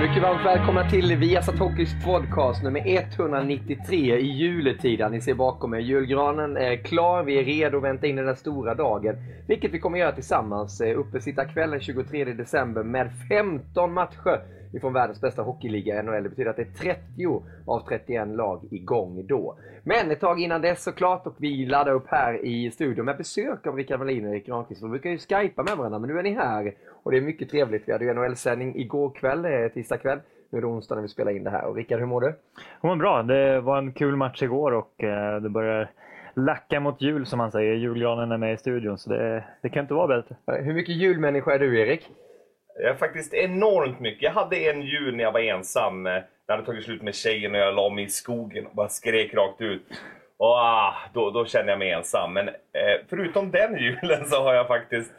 Mycket varmt välkomna till Viasat Hockeys podcast nummer 193 i juletid. Ni ser bakom er, julgranen är klar, vi är redo att vänta in den där stora dagen. Vilket vi kommer göra tillsammans, eh, uppe sitta kvällen 23 december med 15 matcher ifrån världens bästa hockeyliga NHL. Det betyder att det är 30 av 31 lag igång då. Men ett tag innan dess såklart och vi laddar upp här i studion med besök av Rickard Wallin och Erik Granqvist. Vi brukar ju skypa med varandra men nu är ni här och det är mycket trevligt. Vi hade ju NHL-sändning igår kväll, eh, tisdag kväll. Nu är det onsdag när vi spelar in det här. Och Rickard, hur mår du? Jag mår bra. Det var en kul match igår och eh, det börjar lacka mot jul som man säger. Julgranen är med i studion så det, det kan inte vara bättre. Hur mycket julmänniska är du Erik? Jag är faktiskt enormt mycket. Jag hade en jul när jag var ensam. eh, Det hade tagit slut med tjejen och jag la mig i skogen och bara skrek rakt ut. Och ah, då, då kände jag mig ensam. Men eh, förutom den julen så har jag faktiskt...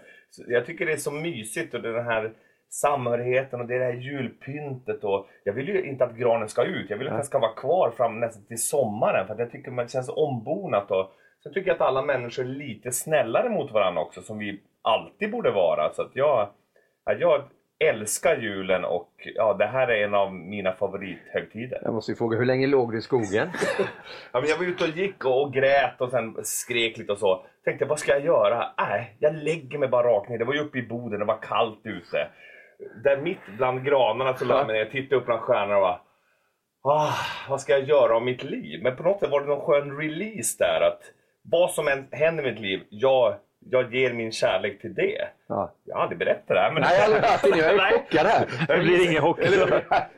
Jag tycker det är så mysigt och den här samhörigheten och det här julpyntet. Och jag vill ju inte att granen ska ut. Jag vill att den ska vara kvar fram nästan till sommaren. För att jag tycker man känns ombonat. Och sen tycker jag att alla människor är lite snällare mot varandra också. Som vi alltid borde vara. Så att jag, ja, jag älskar julen och ja, det här är en av mina favorithögtider. Jag måste ju fråga, hur länge låg du i skogen? Ja, men jag var ute och gick och, och grät och sen skrek lite och så. Tänkte, vad ska jag göra? Nej, jag lägger mig bara rakt ner. Det var ju uppe i Boden, det var kallt ute. Där mitt bland granarna så la jag mig ner, tittade upp bland stjärnorna och bara... Ah, vad ska jag göra av mitt liv? Men på något sätt var det någon skön release där. Att vad som än händer i mitt liv, jag, jag ger min kärlek till det. Ja. Jag har aldrig berättat det här. Men... Nej, jag det. Jag är chockad här. Det blir ingen hockey.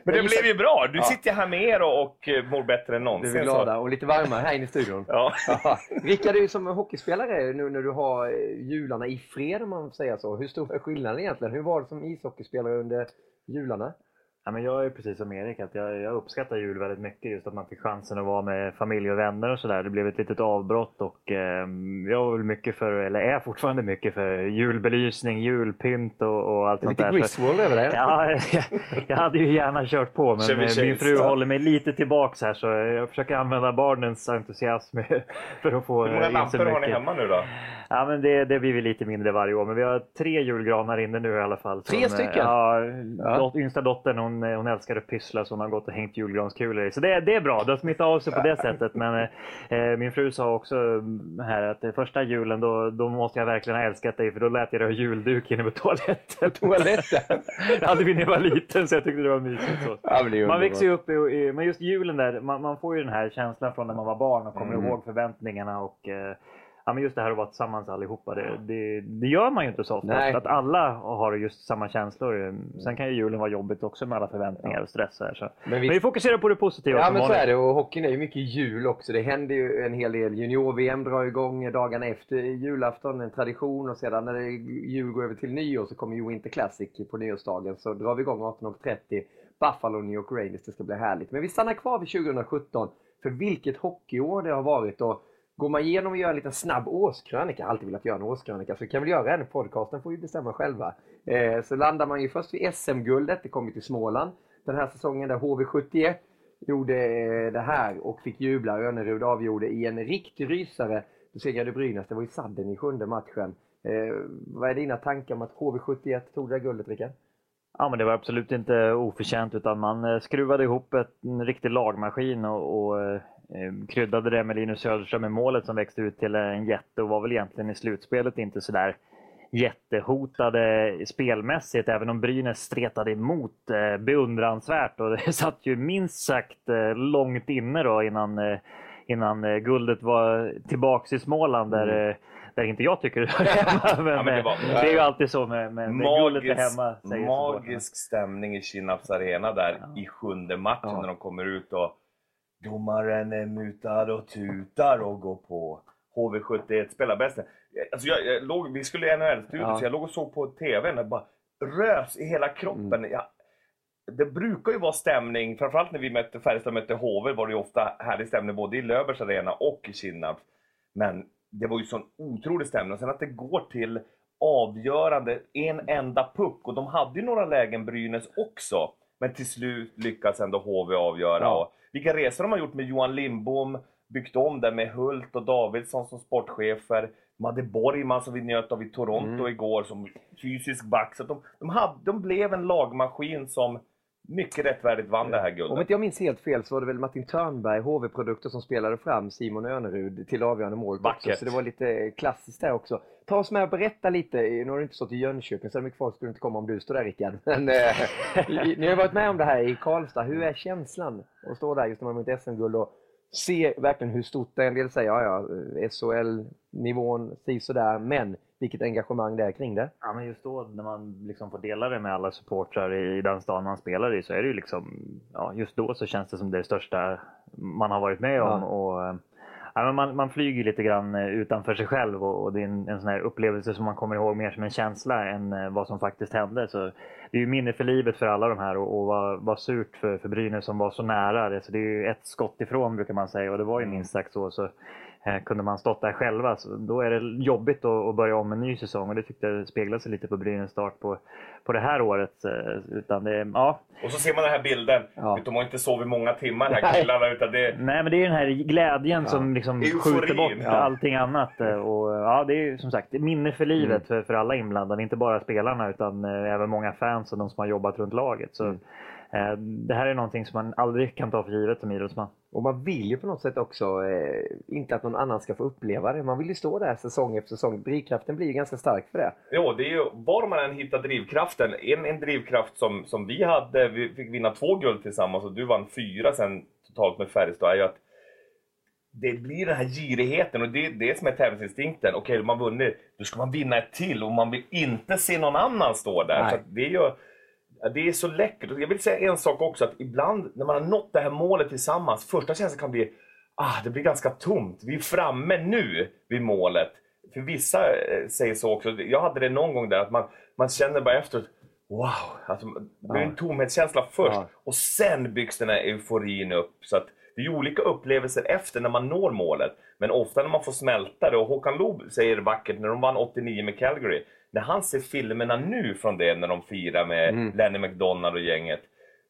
Men det blev ju bra. Du sitter här med er och, och eh, mår bättre än Du någonsin. är glada och lite varmare här inne i studion. Ja. Ja. Rickard, du som hockeyspelare nu när du har eh, jularna i fred om man säga så. Hur stor är skillnaden egentligen? Hur var det som ishockeyspelare under jularna? Ja, men jag är precis som Erik, att jag, jag uppskattar jul väldigt mycket. Just att man fick chansen att vara med familj och vänner och sådär. Det blev ett litet avbrott och eh, jag var väl mycket för, eller är fortfarande mycket för julbelysning, julpynt och, och allt sånt Lite där. Så- Griswold över det. Ja, jag, jag hade ju gärna kört på men Chevy eh, min fru håller mig lite tillbaks här så jag försöker använda barnens entusiasm för att få Hur många eh, lampor har ni hemma nu då? Ja, men det, det blir vi lite mindre varje år. Men vi har tre julgranar inne nu i alla fall. Tre Som, stycken? eh, Ja, Ja. dot- yngsta dottern hon, hon älskar att pyssla så hon har gått och hängt julgranskulor i. Så det, det är bra, det har smittat av sig på det sättet. Men eh, min fru sa också här att första julen då, då måste jag verkligen ha älskat dig för då lät jag dig ha julduk inne på toaletten. Toaletten. det hade vi när jag var liten så jag tyckte det var mysigt. Så. Ja, men det Man växer ju upp i, i, men just julen där, man, man får ju den här känslan från när man var barn och kommer Mm. ihåg förväntningarna och eh, ja, men just det här att vara tillsammans allihopa. Det, det, det gör man ju inte så ofta. Nej. Att alla har just samma känslor. Sen kan ju julen vara jobbigt också med alla förväntningar och stress. Här, så. Men Men, vi- vi fokuserar på det positiva Ja men så är det och hockeyn är ju mycket jul också. Det händer ju en hel del. Junior-VM drar igång dagarna efter julafton, en tradition och sedan när jul går över till nyår så kommer ju Winter Classic på nyårsdagen. Så drar vi igång 18.30 Buffalo, New York Rangers. Det ska bli härligt. Men vi stannar kvar vid 2017. För vilket hockeyår det har varit. Och går man igenom och gör en liten snabb årskrönika, jag har alltid velat göra en årskrönika, så kan vi göra en. Podcasten får ju bestämma själva. Eh, så landar man ju först vid SM-guldet, det kom ju till Småland den här säsongen där HV71 gjorde eh, det här och fick jubla. Önerud avgjorde i en riktig rysare. Då segrade Brynäs, det var i sadden i sjunde matchen. Eh, vad är dina tankar om att HV71 tog det här guldet, Rickard? Ja, men det var absolut inte oförtjänt utan man eh, skruvade ihop ett, en riktig lagmaskin och, och eh, kryddade det med Linus Söderström i målet som växte ut till en jätte och var väl egentligen i slutspelet inte sådär jättehotade spelmässigt, även om Brynäs stretade emot eh, beundransvärt och det satt ju minst sagt eh, långt inne då innan, eh, innan guldet var tillbaks i Småland där, mm. Där inte jag tycker det hör hemma. Men, ja, men det, var, det, är ju alltid så med, med, magisk, guldet hemma. Magisk stämning i Kinnarps arena där ja. i sjunde matchen ja. när de kommer ut och domaren är mutad och tutar och går på. HV71 spelar bäst. Alltså jag, jag låg, vi skulle i NHL-studio, ja. så jag låg och såg på TVn och bara rös i hela kroppen. Mm. Jag, det brukar ju vara stämning, framförallt när vi mötte Färjestad mötte HV var det ju ofta härlig stämning både i Löfbergs arena och i Kinnarp. Men det var ju sån otrolig stämning. Och sen att det går till avgörande, en enda puck. Och de hade ju några lägen, Brynäs också. Men till slut lyckas ändå HV avgöra. Ja. Och vilka resor de har gjort med Johan Lindbom, byggt om det med Hult och Davidsson som sportchefer. De hade Borgman som vi njöt av i Toronto mm. igår som fysisk back. Så de, de, hade, de blev en lagmaskin som mycket rättfärdigt vann det här guldet. Om inte jag minns helt fel så var det väl Martin Törnberg, HV-produkter, som spelade fram Simon Önerud till avgörande mål. Så det var lite klassiskt där också. Ta oss med och berätta lite. Nu har du inte stått i Jönköping så mycket folk skulle inte komma om du står där Rickard. Men eh, ni har varit med om det här i Karlstad. Hur är känslan att stå där just när man har vunnit SM-guld och se verkligen hur stort det är. En del säger ja, ja, SHL-nivån, si sådär, men vilket engagemang det är kring det. Ja, men just då när man liksom får dela det med alla supportrar i den stan man spelar i så är det ju liksom, ja, just då så känns det som det största man har varit med om. Ja. Och, ja, men man, man flyger lite grann utanför sig själv och, och det är en, en sån här upplevelse som man kommer ihåg mer som en känsla än eh, vad som faktiskt hände. Så det är ju minne för livet för alla de här och, och vad, vad surt för, för Brynäs som var så nära. Det, så det är ju ett skott ifrån brukar man säga och det var ju minst sagt så. så Eh, kunde man stått där själva så då är det jobbigt att, börja om en ny säsong och det tyckte jag speglar sig lite på Brynäs start på, på det här året. Eh, utan det, ja. Och så ser man den här bilden. Ja. De har inte sovit många timmar den här killarna. Utan det... Nej men det är den här glädjen ja. som liksom skjuter bort ja. allting annat. Eh, och, ja, det är som sagt minne för livet mm. för, för alla inblandade. Inte bara spelarna utan även många fans och de som har jobbat runt laget. Så, mm. Eh, det här är någonting som man aldrig kan ta för givet som idrottsman. Och man vill ju på något sätt också eh, inte att någon annan ska få uppleva det. Man vill ju stå där säsong efter säsong. Drivkraften blir ju ganska stark för det. Ja, det är ju var man än hittar drivkraften. En, en drivkraft som, som vi hade, vi fick vinna två guld tillsammans och du vann fyra sen totalt med Färjestad, är ju att det blir den här girigheten och det är det som är tävlingsinstinkten. Okej, okay, man vunnit, då ska man vinna ett till och man vill inte se någon annan stå där. Nej. Så det är ju det är så läckert. Jag vill säga en sak också, att ibland när man har nått det här målet tillsammans, första känslan kan bli ah, det blir ganska tomt. Vi är framme nu vid målet. För vissa eh, säger så också. Jag hade det någon gång där att man, man känner bara efter Wow! Alltså, det blir en tomhetskänsla först ja. och sen byggs den här euforin upp. Så att det är olika upplevelser efter när man når målet. Men ofta när man får smälta det. Och Håkan Loob säger vackert när de vann 89 med Calgary när han ser filmerna nu från det när de firar med mm. Lenny McDonald och gänget.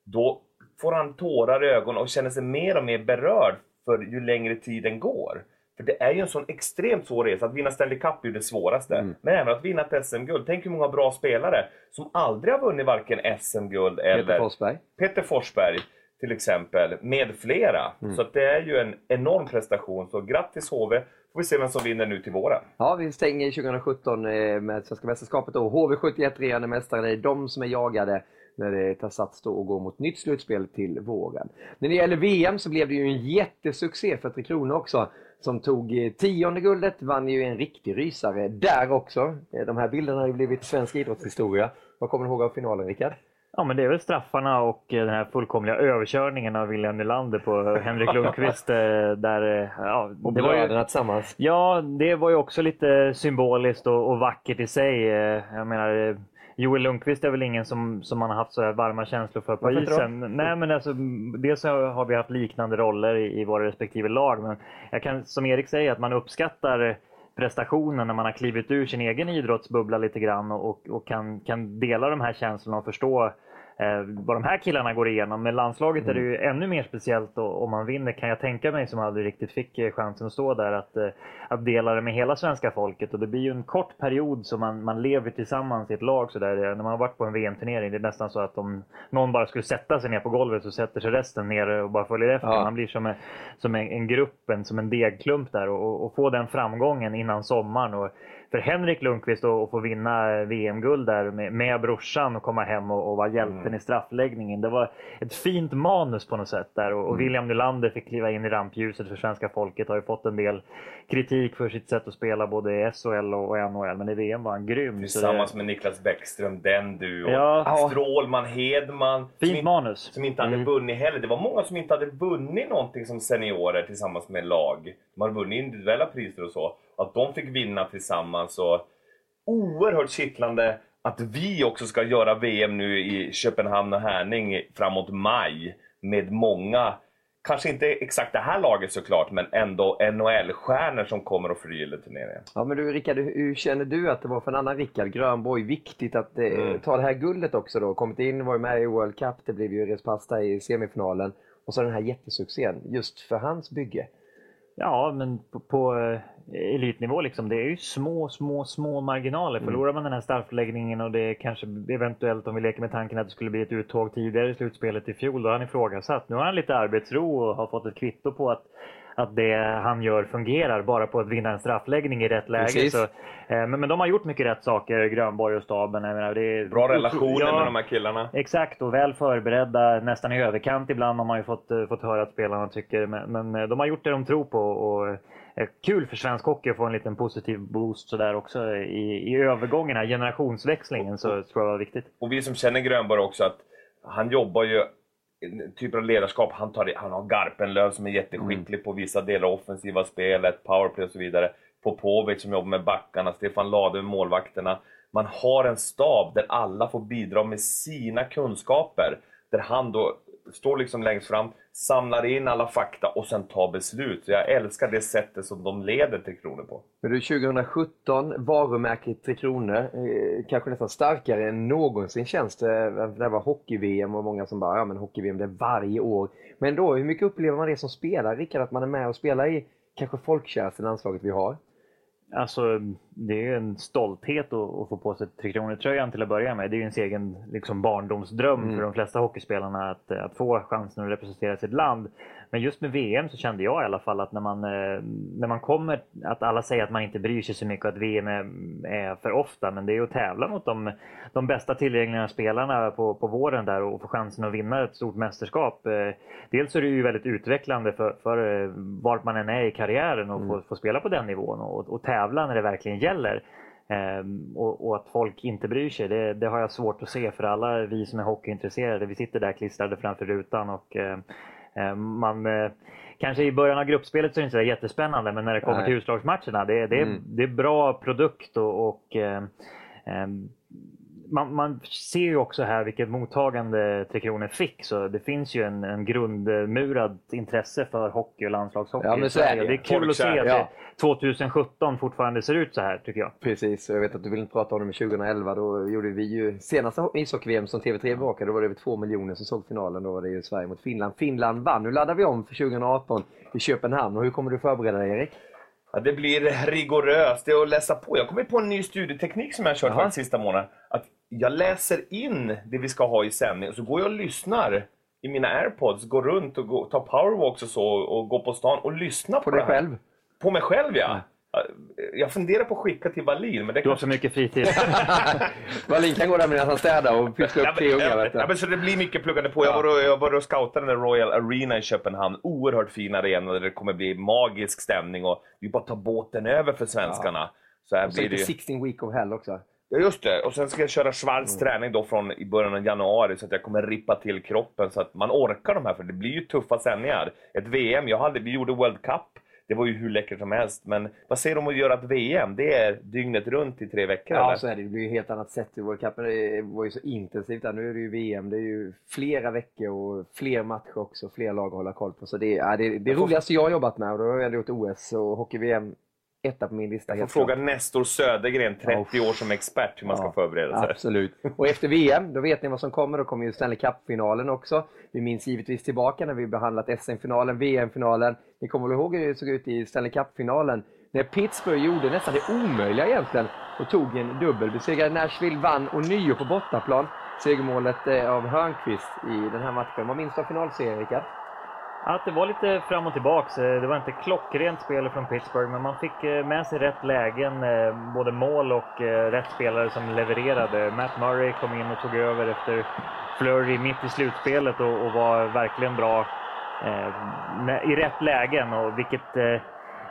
Då får han tårar i ögonen och känner sig mer och mer berörd för ju längre tiden går. För det är ju en sån extremt svår resa. Att vinna Stanley Cup är ju det svåraste. Mm. Men även att vinna ett SM-guld. Tänk hur många bra spelare som aldrig har vunnit varken SM-guld eller... Peter Forsberg. Peter Forsberg till exempel, med flera. Mm. Så det är ju en enorm prestation. Så grattis HV! Får vi se vem som vinner nu till våren. Ja, vi stänger 2017 eh, med Svenska mästerskapet och HV71 regerande mästare, det är de som är jagade när det tar sats då och går mot nytt slutspel till våren. När det gäller VM så blev det ju en jättesuccé för Tre Kronor också som tog eh, tionde guldet, vann ju en riktig rysare där också. Eh, de här bilderna har ju blivit svensk idrottshistoria. Vad kommer du ihåg av finalen, Rickard? Ja, men det är väl straffarna och eh, den här fullkomliga överkörningen av William Nylander på Henrik Lundqvist. Eh, där, eh, ja, och det var ju, tillsammans. Ja, det var ju också lite symboliskt och, och vackert i sig. Jag menar, Joel Lundqvist är väl ingen som, som man har haft så här varma känslor för på Varför isen. Nej, men alltså, dels har vi haft liknande roller i, i våra respektive lag. Men jag kan som Erik säger att man uppskattar prestationen när man har klivit ur sin egen idrottsbubbla lite grann och, och kan, kan dela de här känslorna och förstå vad de här killarna går igenom. Med landslaget mm. är det ju ännu mer speciellt om man vinner kan jag tänka mig som aldrig riktigt fick eh, chansen att stå där att, eh, att dela det med hela svenska folket. Och det blir ju en kort period som man, man lever tillsammans i ett lag. Så där. När man har varit på en VM-turnering, det är nästan så att om någon bara skulle sätta sig ner på golvet så sätter sig resten ner och bara följer efter. Ja. Man blir som, en, som en, en grupp, en, som en degklump där och, och, och få den framgången innan sommaren. Och, för Henrik Lundqvist att få vinna VM-guld där med, med brorsan och komma hem och, och vara hjälten mm. i straffläggningen. Det var ett fint manus på något sätt där och, och mm. William Nylander fick kliva in i rampljuset för svenska folket. Har ju fått en del kritik för sitt sätt att spela både i SHL och NHL, men i VM var han grym. Tillsammans med Niklas Bäckström, den duon. Ja. Strålman, Hedman. Fint som manus. Som inte hade mm. vunnit heller. Det var många som inte hade vunnit någonting som seniorer tillsammans med lag. De hade vunnit individuella priser och så. Att de fick vinna tillsammans och oerhört kittlande att vi också ska göra VM nu i Köpenhamn och Härning framåt maj med många, kanske inte exakt det här laget såklart, men ändå NHL-stjärnor som kommer och förgyller turneringen. Ja men du Rickard, hur känner du att det var för en annan Rickard Grönborg viktigt att eh, mm. ta det här guldet också då? Kommit in, var ju med i World Cup, det blev ju respasta i semifinalen och så den här jättesuccén just för hans bygge. Ja, men på, på eh, elitnivå liksom, det är ju små, små, små marginaler. Mm. Förlorar man den här straffläggningen och det kanske eventuellt, om vi leker med tanken att det skulle bli ett uttåg tidigare i slutspelet i fjol, då har han ifrågasatt. Nu har han lite arbetsro och har fått ett kvitto på att att det han gör fungerar bara på att vinna en straffläggning i rätt läge. Så, eh, men, men de har gjort mycket rätt saker, Grönborg och staben. Jag menar, det är, Bra relationer ja, med de här killarna. Exakt, och väl förberedda, nästan i överkant ibland har man ju fått, eh, fått höra att spelarna tycker. Men, men eh, de har gjort det de tror på. Och, kul för svensk hockey att få en liten positiv boost sådär också i, i övergången, här generationsväxlingen, så tror jag var viktigt. Och vi som känner Grönborg också, att han jobbar ju typer av ledarskap. Han, tar, han har Garpenlöv som är jätteskicklig mm. på vissa delar offensiva spelet, powerplay och så vidare. Popovic som jobbar med backarna, Stefan Lade med målvakterna. Man har en stab där alla får bidra med sina kunskaper. Där han då står liksom längst fram, samlar in alla fakta och sen tar beslut. Jag älskar det sättet som de leder Tre Kronor på. Men du, 2017, varumärket Tre Kronor, eh, kanske nästan starkare än någonsin känns det. Det var hockey-VM och många som bara, ja men hockey-VM det är varje år. Men då, hur mycket upplever man det som spelare, Rickard, att man är med och spelar i kanske folkkäraste landslaget vi har? Alltså, det är en stolthet att, få på sig Tre Kronor-tröjan till att börja med. Det är ju ens egen liksom, barndomsdröm mm. för de flesta hockeyspelarna att, att få chansen att representera sitt land. Men just med VM så kände jag i alla fall att när man, eh, när man kommer, att alla säger att man inte bryr sig så mycket att VM är, är för ofta, men det är att tävla mot de, de bästa tillgängliga spelarna på, på våren där och få chansen att vinna ett stort mästerskap. Eh, dels är det ju väldigt utvecklande för, för eh, vart man än är i karriären och mm. få, få spela på den nivån och, och tävla när det verkligen gäller. Um, och, och, att folk inte bryr sig, det, det, har jag svårt att se för alla vi som är hockeyintresserade, vi sitter där klistrade framför rutan och Eh, man, eh, kanske i början av gruppspelet så är det inte så jättespännande, men när det kommer Nej. till utslagsmatcherna, det, det, mm. det är bra produkt och, och eh, man, man, ser ju också här vilket mottagande Tre Kronor fick. Så det finns ju en, en grundmurad intresse för hockey och landslagshockey ja, men så är det. det är kul Folk att se att ja. 2017 fortfarande ser ut så här, tycker jag. Precis, jag vet att du vill inte prata om det, men 2011 då gjorde vi ju senaste ishockey-VM som TV3 bevakade. Då var det över två miljoner som såg finalen. Då var det ju Sverige mot Finland. Finland vann. Nu laddar vi om för 2018 i Köpenhamn. Och hur kommer du förbereda dig, Erik? Ja, det blir rigoröst. Det är att läsa på. Jag kommit på en ny studieteknik som jag har kört faktiskt sista månaden. Att jag läser in det vi ska ha i sändning och så går jag och lyssnar i mina airpods, går runt och går, tar powerwalks och så och går på stan och lyssnar på, på dig själv? På mig själv ja. Jag funderar på att skicka till Wallin. Men det du har så mycket fritid. Wallin kan gå där medan han städar och pyssla upp tre ungar. Ja, men så det blir mycket pluggande på. Jag var och, jag var och scoutade den Royal Arena i Köpenhamn. Oerhört fin arena där det kommer bli magisk stämning och vi bara tar båten över för svenskarna. Ja. Så här och så blir det 16 week of hell också. Ja just det, och sen ska jag köra Schwarz mm. träning då från i början av januari så att jag kommer rippa till kroppen så att man orkar de här för det blir ju tuffa sändningar. Ett VM, jag hade, vi gjorde World Cup det var ju hur läckert som helst. Men vad säger du om att göra ett VM? Det är dygnet runt i tre veckor? Ja, eller? så är det. Det blir ju helt annat sätt i World Cup. Det var ju så intensivt där. Nu är det ju VM. Det är ju flera veckor och fler matcher också. Fler lag att hålla koll på. Så det, ja, det, det roligaste jag har jobbat med. Och då har jag gjort OS och hockey-VM etta på min lista. Jag får fråga klart. Nestor Södergren, 30 år som expert, hur man ska Ja, förbereda sig. Absolut. Och efter VM, då vet ni vad som kommer. Då kommer ju Stanley Cup-finalen också. Vi minns givetvis tillbaka när vi behandlat SM-finalen, VM-finalen. Ni kommer väl ihåg hur det såg ut i Stanley Cup-finalen? När Pittsburgh gjorde nästan det omöjliga egentligen och tog en dubbel. Besegrade Nashville, vann och nio på bortaplan. Segermålet eh, av Hörnqvist i den här matchen. Vad minns du av finalserien, Rickard? Att det var lite fram och tillbaks. Eh, det var inte klockrent spel från Pittsburgh, men man fick eh, med sig rätt lägen. Eh, både mål och rätt spelare som levererade. Matt Murray kom in och tog över efter Flurry mitt i slutspelet och, och var verkligen bra i rätt lägen. Och vilket,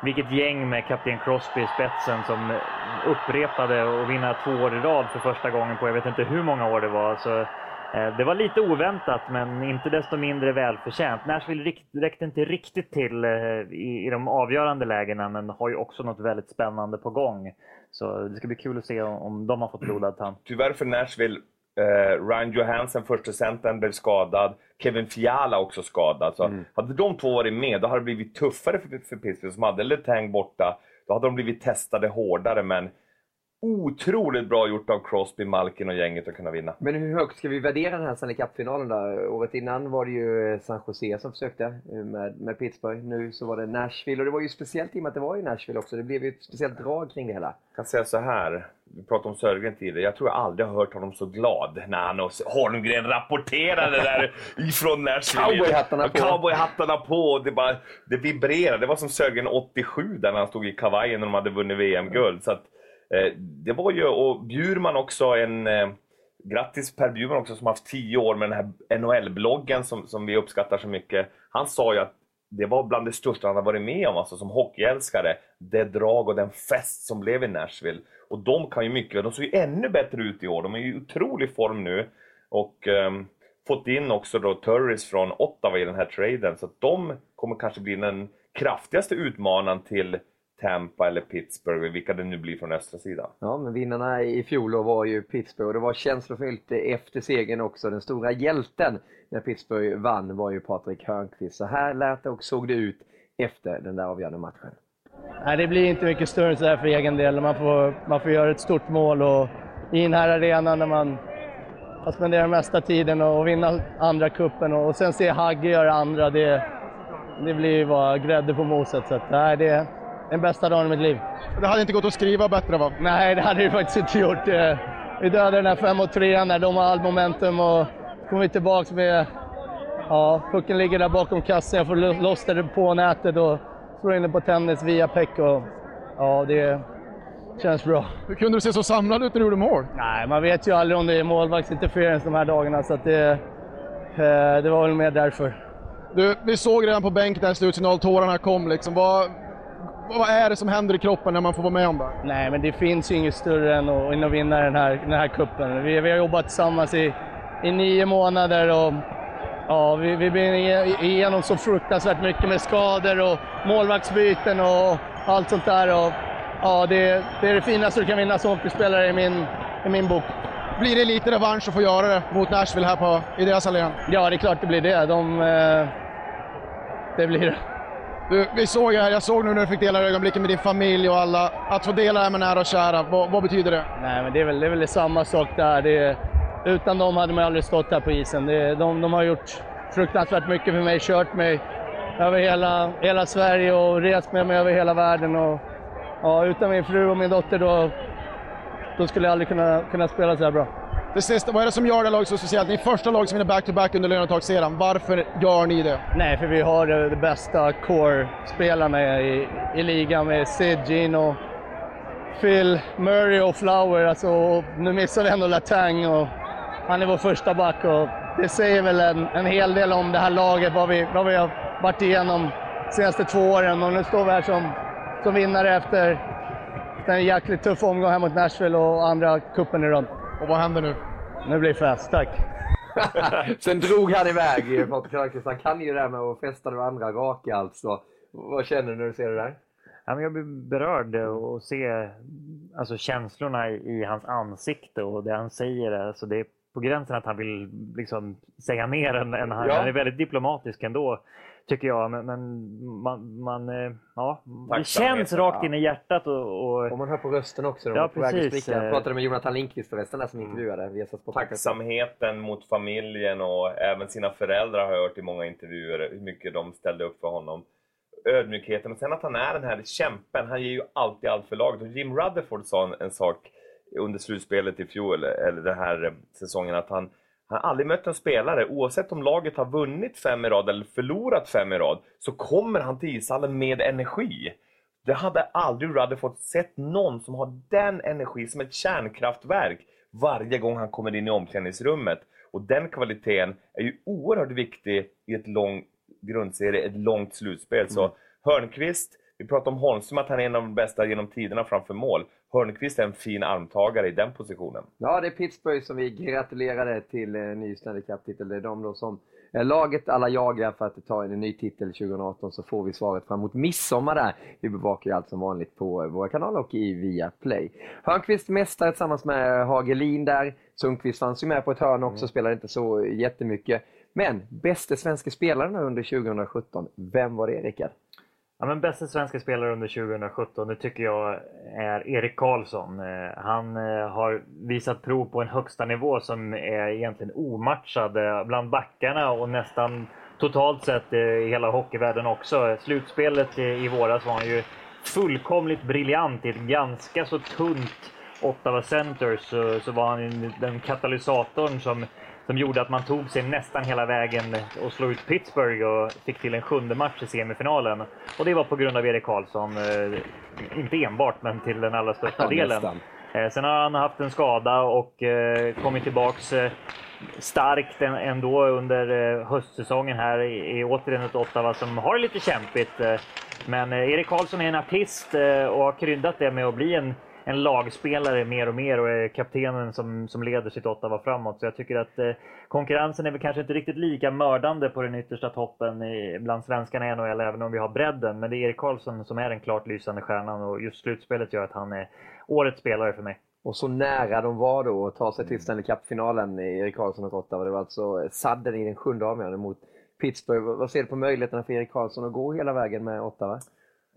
vilket gäng med kapten Crosby i spetsen som upprepade och vinna två år i rad för första gången på jag vet inte hur många år det var. Så det var lite oväntat, men inte desto mindre välförtjänt. Nashville räckte inte riktigt till eh, i, de avgörande lägena, men har ju också något väldigt spännande på gång. Så det ska bli kul att se om, de har fått blodad tand. Tyvärr för Nashville, eh, Ryan Johansson, första centern, blev skadad. Kevin Fiala också skadad. Så Hade de två varit med, då hade det blivit tuffare för, för Pittsburgh som hade Letang borta. Då hade de blivit testade hårdare, men otroligt bra gjort av Crosby, Malkin och gänget att kunna vinna. Men hur högt ska vi värdera den här Stanley Cup-finalen då? Året innan var det ju eh, San Jose som försökte eh, med, med Pittsburgh. Nu så var det Nashville och det var ju speciellt i och med att det var i Nashville också. Det blev ju ett speciellt drag kring det hela. Jag kan säga så här, vi pratade om Sörgren tidigare. Jag tror jag aldrig har hört honom så glad när han och Holmgren rapporterade där ifrån Nashville. Cowboyhattarna på. Cowboyhattarna på. Det, bara, det vibrerade. Det var som Sörgren 87 där när han stod i kavajen när de hade vunnit VM-guld. Så att, Eh, det var ju, och Bjurman också en... Eh, grattis Per Bjurman också som haft 10 år med den här NHL-bloggen som, som vi uppskattar så mycket. Han sa ju att det var bland det största han har varit med om, alltså som hockeyälskare. Det drag och den fest som blev i Nashville. Och de kan ju mycket, de såg ju ännu bättre ut i år. De är i otrolig form nu. Och um, fått in också då Turris från Ottawa i den här traden. Så att de kommer kanske bli den kraftigaste utmanaren till Tampa eller Pittsburgh, vilka det nu blir från östra sidan. Ja, men vinnarna i fjol var ju Pittsburgh och det var känslofyllt efter segern också. Den stora hjälten när Pittsburgh vann var ju Patrik Hörnqvist. Så här lät det och såg det ut efter den där avgörande matchen. Nej, det blir inte mycket större än så här för egen del. Man får, man får göra ett stort mål och i den här arenan när man har spenderat mesta tiden och vinna andra kuppen och, och sen se Hagge göra andra, det, det blir ju bara grädde på moset. Så att, nej, det är den bästa dagen i mitt liv. Det hade inte gått att skriva bättre va? Nej, det hade det faktiskt inte gjort. Vi dödade den här 5 mot 3 när de har all momentum och kommer vi tillbaks med... Ja, pucken ligger där bakom kassen. Jag får lo- loss den på nätet och slår in den på tennis via peck och... Ja, det känns bra. Hur kunde du se så samlad ut när du gjorde mål? Nej, man vet ju aldrig om det är målvaktsinterferens de här dagarna så att det... eh, Det var väl mer därför. Du, vi såg redan på bänken där i slutsignal, tårarna kom liksom. Vad, vad är det som händer i kroppen när man får vara med om det? Nej, men det finns ju inget större än att, än att vinna den här, den här kuppen. Vi, vi har jobbat tillsammans i, i nio månader och ja, vi, vi blir ige- igenom så fruktansvärt mycket med skador och målvaktsbyten och allt sånt där. Och, ja, det, det är det finaste du kan vinna som hockeyspelare i min, i min bok. Blir det lite revansch att få göra det mot Nashville här på, i deras allén? Ja, det är klart det blir det. De, eh, det blir det. Du, vi såg här, jag såg nu när du fick dela ögonblicken med din familj och alla. Att få dela det här med nära och kära, vad, vad betyder det? Nej, men det är väl, det är väl samma sak där. Det utan dem hade man aldrig stått här på isen. Det, de, de har gjort fruktansvärt mycket för mig, kört mig över hela, hela Sverige och rest med mig över hela världen. Och, ja, utan min fru och min dotter då, då skulle jag aldrig kunna, kunna spela så här bra. Det sista, vad är det som gör det laget så speciellt? Ni är första laget som vinner back-to-back under lönetagsserien. Varför gör ni det? Nej, för vi har de bästa core-spelarna i, i ligan med Sid, Gino, Phil, Murray och Flower. Alltså, och nu missar vi ändå Latang och han är vår första back. Och det säger väl en, en hel del om det här laget, vad vi, vad vi har varit igenom de senaste två åren. Och nu står vi här som, som vinnare efter, en jäkligt tuff omgång här mot Nashville och andra kuppen i rad. Och vad händer nu? Nu blir det fest, tack. Sen drog han iväg, Patrik Hörnqvist. Han kan ju det där med att fästa det andra raka alltså. Vad känner du när du ser det där? Jag blir berörd och se alltså, känslorna i, i hans ansikte och det han säger. Alltså, det är på gränsen att han vill liksom, säga mer än, än han, Ja. han är väldigt diplomatisk ändå. Tycker jag. Men, men man, man, eh, ja, det känns rakt in i hjärtat. Och, och, Och man hör på rösten också. Ja, precis. Jag Eh. pratade med Jonathan Lindqvist förresten, där som intervjuade Viasat Sport. Tacksamheten mot familjen och även sina föräldrar har jag hört i många intervjuer hur mycket de ställde upp för honom. Ödmjukheten och sen att han är den här kämpen. Han ger ju alltid allt för laget. Och Jim Rutherford sa en, en sak under slutspelet i fjol, eller den här eh, säsongen, att han han har aldrig mött en spelare, oavsett om laget har vunnit fem i rad eller förlorat fem i rad, så kommer han till ishallen med energi. Det hade aldrig Rutherford sett någon som har den energi som ett kärnkraftverk varje gång han kommer in i omklädningsrummet. Och den kvaliteten är ju oerhört viktig i ett lång grundserie, ett långt slutspel. Så Hörnqvist, vi pratar om Holmström, att han är en av de bästa genom tiderna framför mål. Hörnqvist är en fin armtagare i den positionen. Ja, det är Pittsburgh som vi gratulerade till eh, ny Stanley Cup-titel. Det är de då som eh, laget alla jagar för att ta en ny titel 2018 så får vi svaret fram mot midsommar där. Vi bevakar ju allt som vanligt på eh, våra kanaler och i Viaplay. Hörnqvist mästare tillsammans med Hagelin där. Sundqvist fanns ju med på ett hörn också, spelade inte så jättemycket. Men bäste svenska spelaren under 2017, vem var det Rickard? Ja, men bästa svenska spelare under 2017 det tycker jag är Erik Karlsson. Eh, han eh, har visat prov på en högsta nivå som är egentligen omatchad eh, bland backarna och nästan totalt sett i hela hockeyvärlden också. Slutspelet i våras var han ju fullkomligt briljant i ett ganska så tunt Ottawa Centers så, så var han den katalysatorn som som gjorde att man tog sig nästan hela vägen och slog ut Pittsburgh och fick till en sjunde match i semifinalen. Och det var på grund av Erik Karlsson. Eh, inte enbart, men till den allra största Ja, delen. nästan. Eh, sen har han haft en skada och eh, kommit tillbaks starkt ändå under höstsäsongen här i, återigen ett Ottawa som har det lite kämpigt. Men Erik Karlsson är en artist och har kryddat det med att bli en en lagspelare mer och mer och är kaptenen som, som leder sitt Ottawa framåt. Så jag tycker att eh, konkurrensen är väl kanske inte riktigt lika mördande på den yttersta toppen i, bland svenskarna i NHL, även om vi har bredden. Men det är Erik Karlsson som är den klart lysande stjärnan och just slutspelet gör att han är årets spelare för mig. Och så nära de var då att ta sig till Stanley Cup-finalen, Erik Karlsson och Ottawa. Det var alltså sadden i den sjunde avgörande mot Pittsburgh. Vad ser du på möjligheterna för Erik Karlsson att gå hela vägen med Ottawa?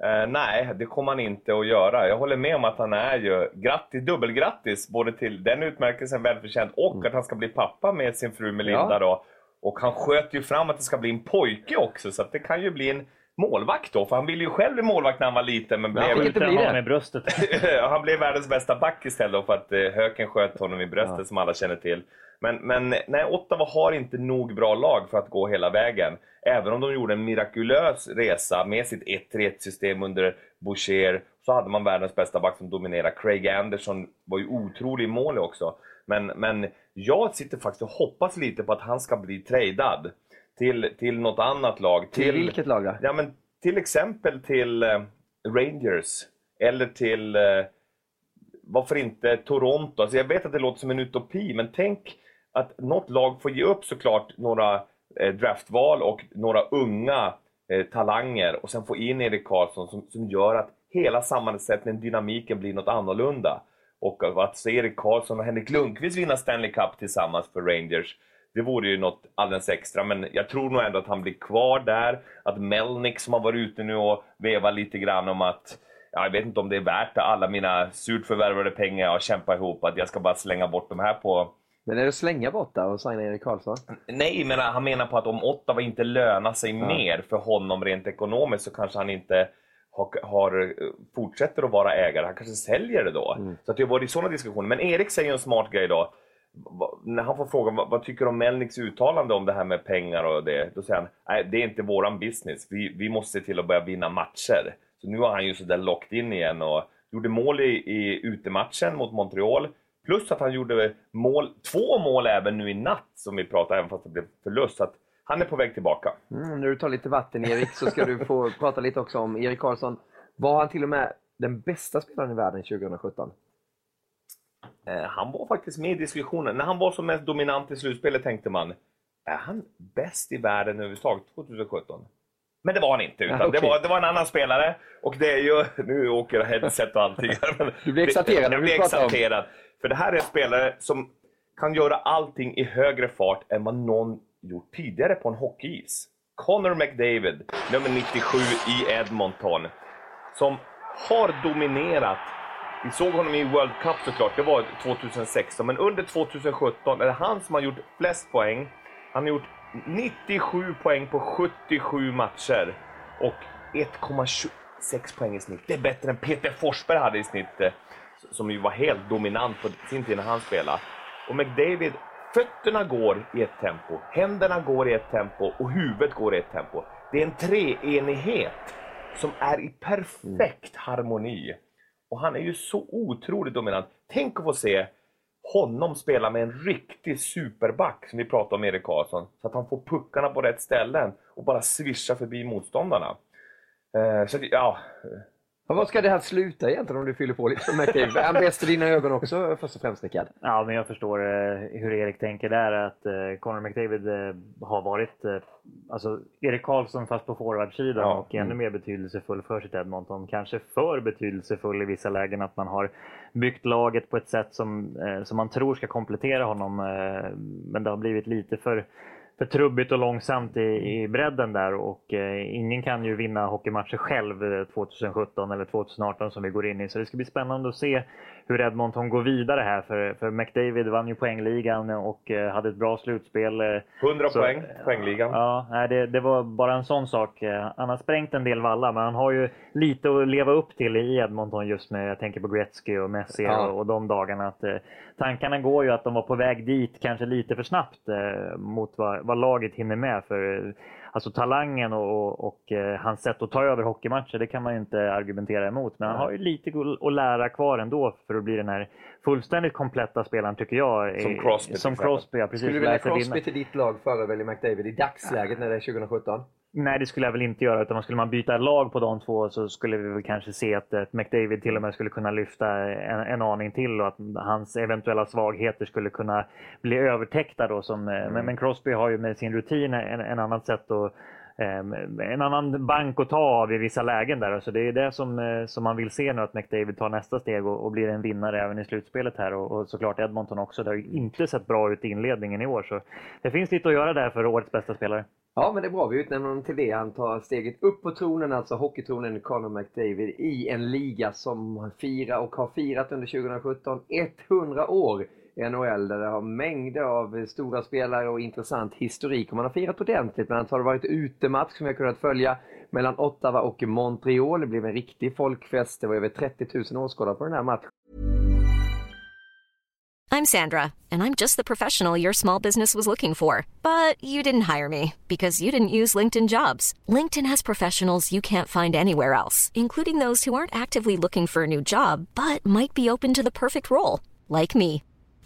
Eh, nej, det kommer han inte att göra. Jag håller med om att han är ju grattis, dubbelgrattis både till den utmärkelsen välförtjänt och att han ska bli pappa med sin fru Melinda Ja. då. Och han sköt ju fram att det ska bli en pojke också, så att det kan ju bli en målvakt då. För han ville ju själv bli målvakt när han var liten, men Men han blev... fick inte bli det. i bröstet. han blev världens bästa back istället då, för att eh, Höken sköt honom i bröstet Ja. som alla känner till. Men, men nej, Ottawa har inte nog bra lag för att gå hela vägen. Även om de gjorde en mirakulös resa med sitt 1-3-1 system under Boucher så hade man världens bästa back som dominerade. Craig Anderson var ju otrolig i mål också. Men, men jag sitter faktiskt och hoppas lite på att han ska bli tradad till, till något annat lag. Till vilket lag då? Ja, men till exempel till eh, Rangers. Eller till, eh, varför inte Toronto? Alltså jag vet att det låter som en utopi, men tänk att något lag får ge upp såklart några eh, draftval och några unga eh, talanger och sen få in Erik Karlsson som, som gör att hela sammansättningen, dynamiken blir något annorlunda. Och att se Erik Karlsson och Henrik Lundqvist vinna Stanley Cup tillsammans för Rangers, det vore ju något alldeles extra. Men jag tror nog ändå att han blir kvar där. Att Melnick som har varit ute nu och vevat lite grann om att ja, jag vet inte om det är värt alla mina surt förvärvade pengar jag har kämpat ihop, att jag ska bara slänga bort de här på men är det att slänga bort där och signa Erik Karlsson? Nej, men han menar på att om Ottawa inte lönar sig mer för honom rent ekonomiskt så kanske han inte har, har, fortsätter att vara ägare. Han kanske säljer det då. Så att det varit sådana diskussioner. Men Erik säger en smart grej då. När han får frågan vad, vad tycker du om Melniks uttalande om det här med pengar och det. Då säger han, nej det är inte våran business. Vi, vi måste se till att börja vinna matcher. Så nu har han ju sådär locked in igen och gjorde mål i, i utematchen mot Montreal. Plus att han gjorde mål, två mål även nu i natt som vi pratade, även fast det blev förlust. Så att han är på väg tillbaka. Mm, när du tar lite vatten Erik så ska du få prata lite också om Erik Karlsson. Var han till och med den bästa spelaren i världen 2017? Eh, han var faktiskt med i diskussionen. När han var som mest dominant i slutspelet tänkte man, är han bäst i världen överhuvudtaget 2017? Men det var han inte, utan okej. det, var, det var en annan spelare. Och det är ju, nu åker headset och allting. Men Du blir exalterad Jag blir exalterad. För det här är en spelare som kan göra allting i högre fart än vad någon gjort tidigare på en hockeyis. Connor McDavid, nummer 97 i Edmonton, som har dominerat. Vi såg honom i World Cup såklart, det var 2016, men under 2017 är det han som har gjort flest poäng. Han har gjort 97 poäng på 77 matcher och 1,26 poäng i snitt. Det är bättre än Peter Forsberg hade i snitt, som ju var helt dominant på sin tid när han spelade. Och McDavid, fötterna går i ett tempo, händerna går i ett tempo och huvudet går i ett tempo. Det är en treenighet som är i perfekt harmoni. Och han är ju så otroligt dominant. Tänk att få se honom spela med en riktig superback, som vi pratade om Erik Karlsson. Så att han får puckarna på rätt ställen och bara svischa förbi motståndarna. Eh, så att, ja, men vad ska det här sluta egentligen om du fyller på lite som McDavid? Är han bäst i dina ögon också först och främst Rickard? Ja, men jag förstår eh, hur Erik tänker där. Att eh, Conor McDavid eh, har varit alltså Erik Karlsson fast på forwardsidan Ja. och ännu mer betydelsefull för sitt Edmonton. Kanske för betydelsefull i vissa lägen att man har byggt laget på ett sätt som, som man tror ska komplettera honom. Men det har blivit lite för för trubbigt och långsamt i, i bredden där och eh, ingen kan ju vinna hockeymatcher själv eh, 2017 eller 2018 som vi går in i. Så det ska bli spännande att se hur Edmonton går vidare här för, för McDavid vann ju poängligan och eh, hade ett bra slutspel. eh, 100 Så- poäng, poängligan. Ja, nej, det, det var bara en sån sak. Eh, Han har sprängt en del vallar, men han har ju lite att leva upp till i Edmonton just med, jag tänker på Gretzky och Messi Ja. och, och de dagarna. Att, eh, tankarna går ju att de var på väg dit kanske lite för snabbt eh, mot vad, vad laget hinner med. För eh, alltså talangen och, och, och eh, hans sätt att ta över hockeymatcher, det kan man ju inte argumentera emot. Men han har ju lite att lära kvar ändå för att bli den här fullständigt kompletta spelaren tycker jag. Som i- Crosby Som. Crosby, ja precis. Skulle du vinna. Crosby till ditt lag före Welly McDavid i dagsläget när det är 2017? Nej, det skulle jag väl inte göra. Utan skulle man byta lag på de två så skulle vi väl kanske se att eh, McDavid till och med skulle kunna lyfta en, en aning till och att hans eventuella svagheter skulle kunna bli övertäckta. Då, som, eh, men, men Crosby har ju med sin rutin en, en annat sätt att Ehm, en annan bank att ta av i vissa lägen där. Så det är det som, eh, som man vill se nu, att McDavid tar nästa steg och, och blir en vinnare även i slutspelet här. Och, och såklart Edmonton också. Det har ju inte sett bra ut i inledningen i år. Så det finns lite att göra där för årets bästa spelare. Ja, men det är bra. Vi utnämner honom till det. Han tar steget upp på tronen, alltså hockeytronen Connor McDavid, i en liga som firar och har firat under 2017 100 år NHL där det har mängder av stora spelare och intressant historik. Och man har firat ordentligt. Bland annat har det varit utematch som vi har kunnat följa mellan Ottawa och Montreal. Det blev en riktig folkfest. Det var över 30 000 åskådare på den här matchen. I'm Sandra, and I'm just the professional your small business was looking for. But you didn't hire me because you didn't use LinkedIn jobs. LinkedIn has professionals you can't find anywhere else, including those who aren't actively looking for a new job but might be open to the perfect role, like me.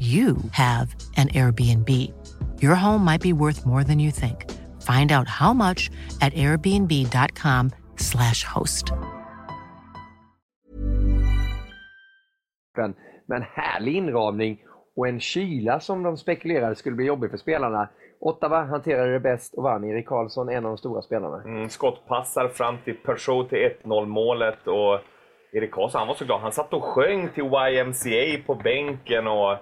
you have an Airbnb. Your home might be worth more than you think. Find out how much at airbnb.com/slash host. med en härlig inramning och en kyla som de spekulerade skulle bli jobbig för spelarna. Ottawa hanterade det bäst och vann. Erik Karlsson, en av de stora spelarna. Mm, skottpassar fram till Peugeot till 1-0 målet och Erik Karlsson, han var så glad. Han satt och sjöng till YMCA på bänken och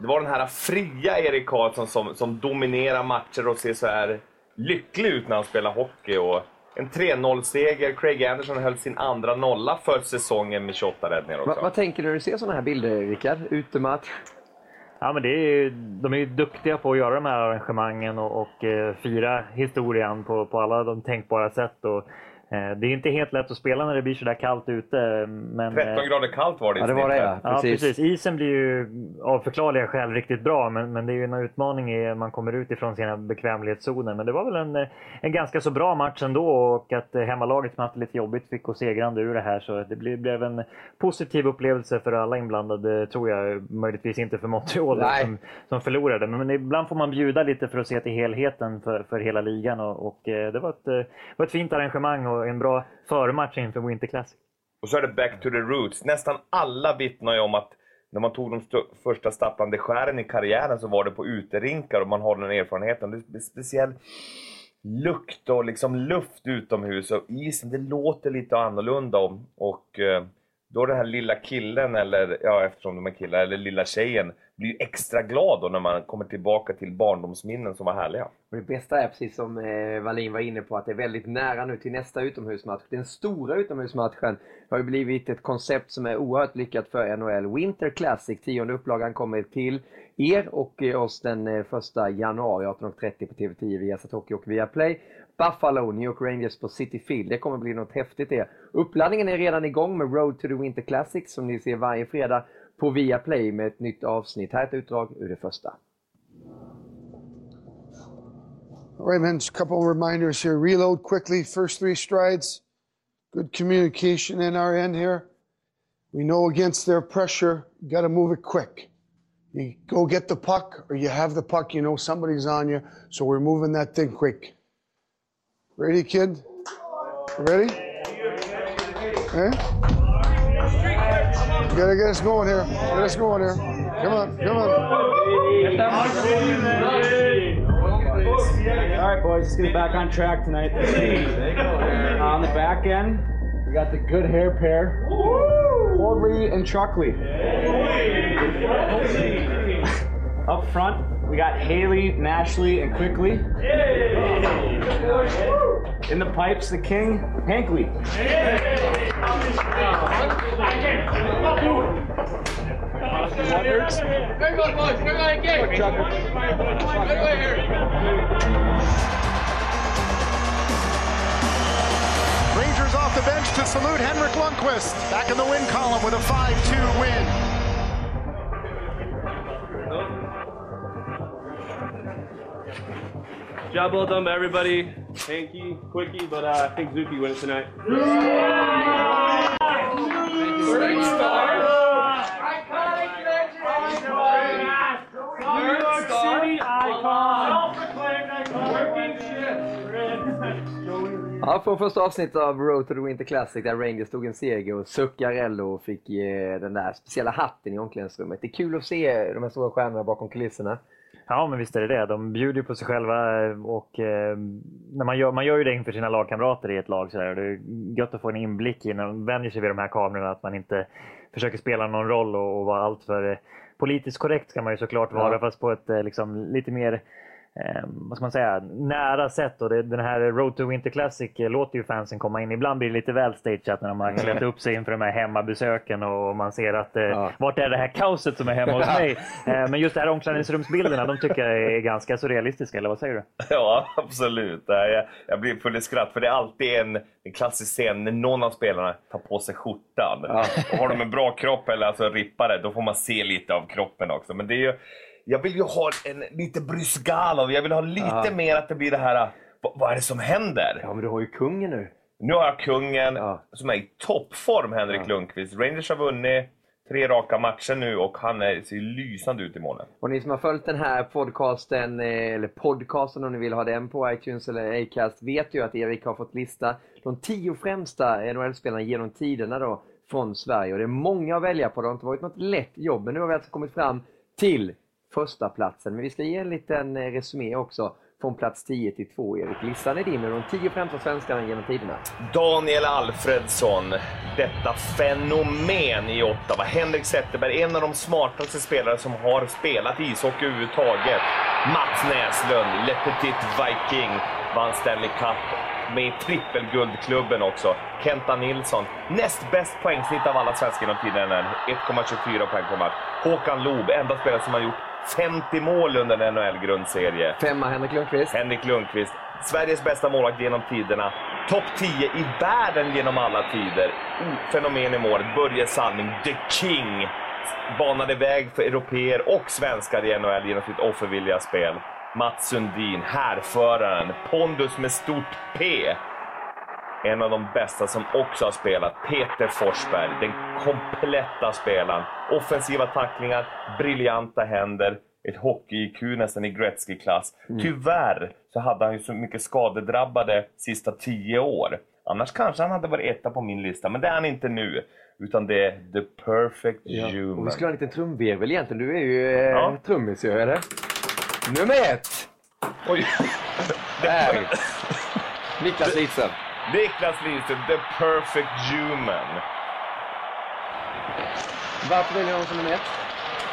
det var den här fria Erik Karlsson som, som dominerar matcher och ser så här lycklig ut när han spelar hockey. Och en 3-0-seger. Craig Anderson höll sin andra nolla för säsongen med 28 räddningar också. Va, vad tänker du när du ser sådana här bilder, Rickard? Utematch? Ja, men det är, de är ju duktiga på att göra de här arrangemangen och, och eh, fira historien på, på alla de tänkbara sätt. Och, det är inte helt lätt att spela när det blir sådär kallt ute. Men, 13 grader kallt var det i Ja, det var det ja. Ja, Precis. precis. Isen blir ju av förklarliga skäl riktigt bra, men, men det är ju en utmaning i man kommer ut ifrån sina bekvämlighetszoner. Men det var väl en, eh, en ganska så bra match ändå och att eh, hemmalaget som haft det lite jobbigt fick gå segrande ur det här. Så det blev, blev en positiv upplevelse för alla inblandade, tror jag. Möjligtvis inte för Montreal som, som förlorade, men, men ibland får man bjuda lite för att se till helheten för, för hela ligan. Och, och eh, det var ett, eh, var ett fint arrangemang och en bra förmatch inför Winter Classic. Och så är det back to the roots. Nästan alla vittnar ju om att när man tog de första stapplande skären i karriären så var det på uterinkar och man har den erfarenheten. Det är speciell lukt och liksom luft utomhus och isen, det låter lite annorlunda Och, Och eh, då den här lilla killen, eller ja eftersom de är killar, eller lilla tjejen blir extra glad då när man kommer tillbaka till barndomsminnen som var härliga. Och det bästa är precis som eh, Wallin var inne på att det är väldigt nära nu till nästa utomhusmatch. Den stora utomhusmatchen har ju blivit ett koncept som är oerhört lyckat för NHL. Winter Classic, tionde upplagan kommer till er och eh, oss den eh, första januari 18.30 på TV10 via Satoki och via Play. Buffalo, New York Rangers på City Field. Det kommer bli något häftigt det. Uppladdningen är redan igång med Road to the Winter Classic som ni ser varje fredag på Viaplay med ett nytt avsnitt. Här är ett utdrag ur det första. All right, man, just a couple reminders here. Reload quickly, first three strides. Good communication in our end here. We know against their pressure, you got to move it quick. You go get the puck, or you have the puck, you know somebody's on you, so we're moving that thing quick. Ready, kid? Ready? Eh? Gotta get us going here. Get us going here. Come on, come on. All right, boys, let's get back on track tonight. Uh, on the back end, we got the good hair pair, Holdley and Truckley. Up front, we got Haley, Nashley, and Quickly. In the pipes, the king, Hankley. Rangers off the bench to salute Henrik Lundqvist. Back in the win column with a 5-2 win. Job well done by everybody. Hanky, Quickie, but uh, I think Zuki wins tonight. Ja, från första avsnittet av Road to the Winter Classic där Rangers tog en seger och Zuccarello fick eh, den där speciella hatten i omklädningsrummet. Det är kul att se de här stora stjärnorna bakom kulisserna. Ja, men visst är det det. De bjuder ju på sig själva och eh, när man, gör, man gör ju det inför sina lagkamrater i ett lag. Så där. Det är gött att få en inblick i när de vänjer sig vid de här kamerorna, att man inte försöker spela någon roll och, och vara alltför eh, politiskt korrekt ska man ju såklart vara, Ja. fast på ett eh, liksom, lite mer eh, vad ska man säga, nära sätt. Och det, den här Road to Winter Classic eh, låter ju fansen komma in. Ibland blir det lite väl stageat när de har klätt upp sig inför de här hemmabesöken och man ser att eh, vart är det här kaoset som är hemma hos mig? Eh, men just det här omklädningsrumsbilderna, de tycker jag är ganska så realistiska, eller vad säger du? Ja, absolut. Jag, jag blir full i skratt, för det är alltid en, en klassisk scen när någon av spelarna tar på sig skjortan. Och har de en bra kropp eller alltså rippare, då får man se lite av kroppen också. Men det är ju, jag vill ju ha en lite Brysgalov, jag vill ha lite Ja. mer att det blir det här, vad, vad är det som händer? Ja, men du har ju kungen nu. Nu har jag kungen som är i toppform, Henrik Lundqvist. Rangers har vunnit tre raka matcher nu och han är, ser lysande ut i målen. Och ni som har följt den här podcasten, eh, eller podcasten om ni vill ha den på iTunes eller Acast, vet ju att Erik har fått lista de tio främsta NHL-spelarna genom tiderna då från Sverige. Och det är många att välja på. Det har inte varit något lätt jobb, men nu har vi alltså kommit fram till första platsen. Men vi ska ge en liten eh, resumé också från plats 10 till 2, Erik. Listan är din med de 10 främsta svenskarna genom tiderna. Daniel Alfredsson, detta fenomen i Ottawa. Henrik Zetterberg, en av de smartaste spelare som har spelat ishockey överhuvudtaget. Mats Näslund, Le Petit Viking, vann Stanley Cup med trippelguldklubben också. Kenta Nilsson, näst bäst poängsnitt av alla svenskar genom tiderna, 1,24 poäng per match. Håkan Loob, enda spelare som har gjort 50 mål under en NHL-grundserie. Femma Henrik Lundqvist. Henrik Lundqvist. Sveriges bästa målvakt genom tiderna. Topp 10 i världen genom alla tider. Fenomen i målet. Börje Salming, the king. Banade väg för europeer och svenskar i NHL genom sitt offervilliga spel. Mats Sundin, härföraren. Pondus med stort P. En av de bästa som också har spelat, Peter Forsberg. Den kompletta spelaren. Offensiva tacklingar, briljanta händer, ett hockey-IQ nästan i Gretzky-klass. Mm. Tyvärr så hade han ju så mycket skadedrabbade sista tio år. Annars kanske han hade varit etta på min lista, men det är han inte nu. Utan det är the perfect human. Och vi skulle ha en liten trumvirvel egentligen. Du är ju eh, Ja. trummis ju, eller? Nummer ett! Oj! Där! Niklas Lidström. Niklas Lidström, the perfect human. Varför väljer honom som nummer ett?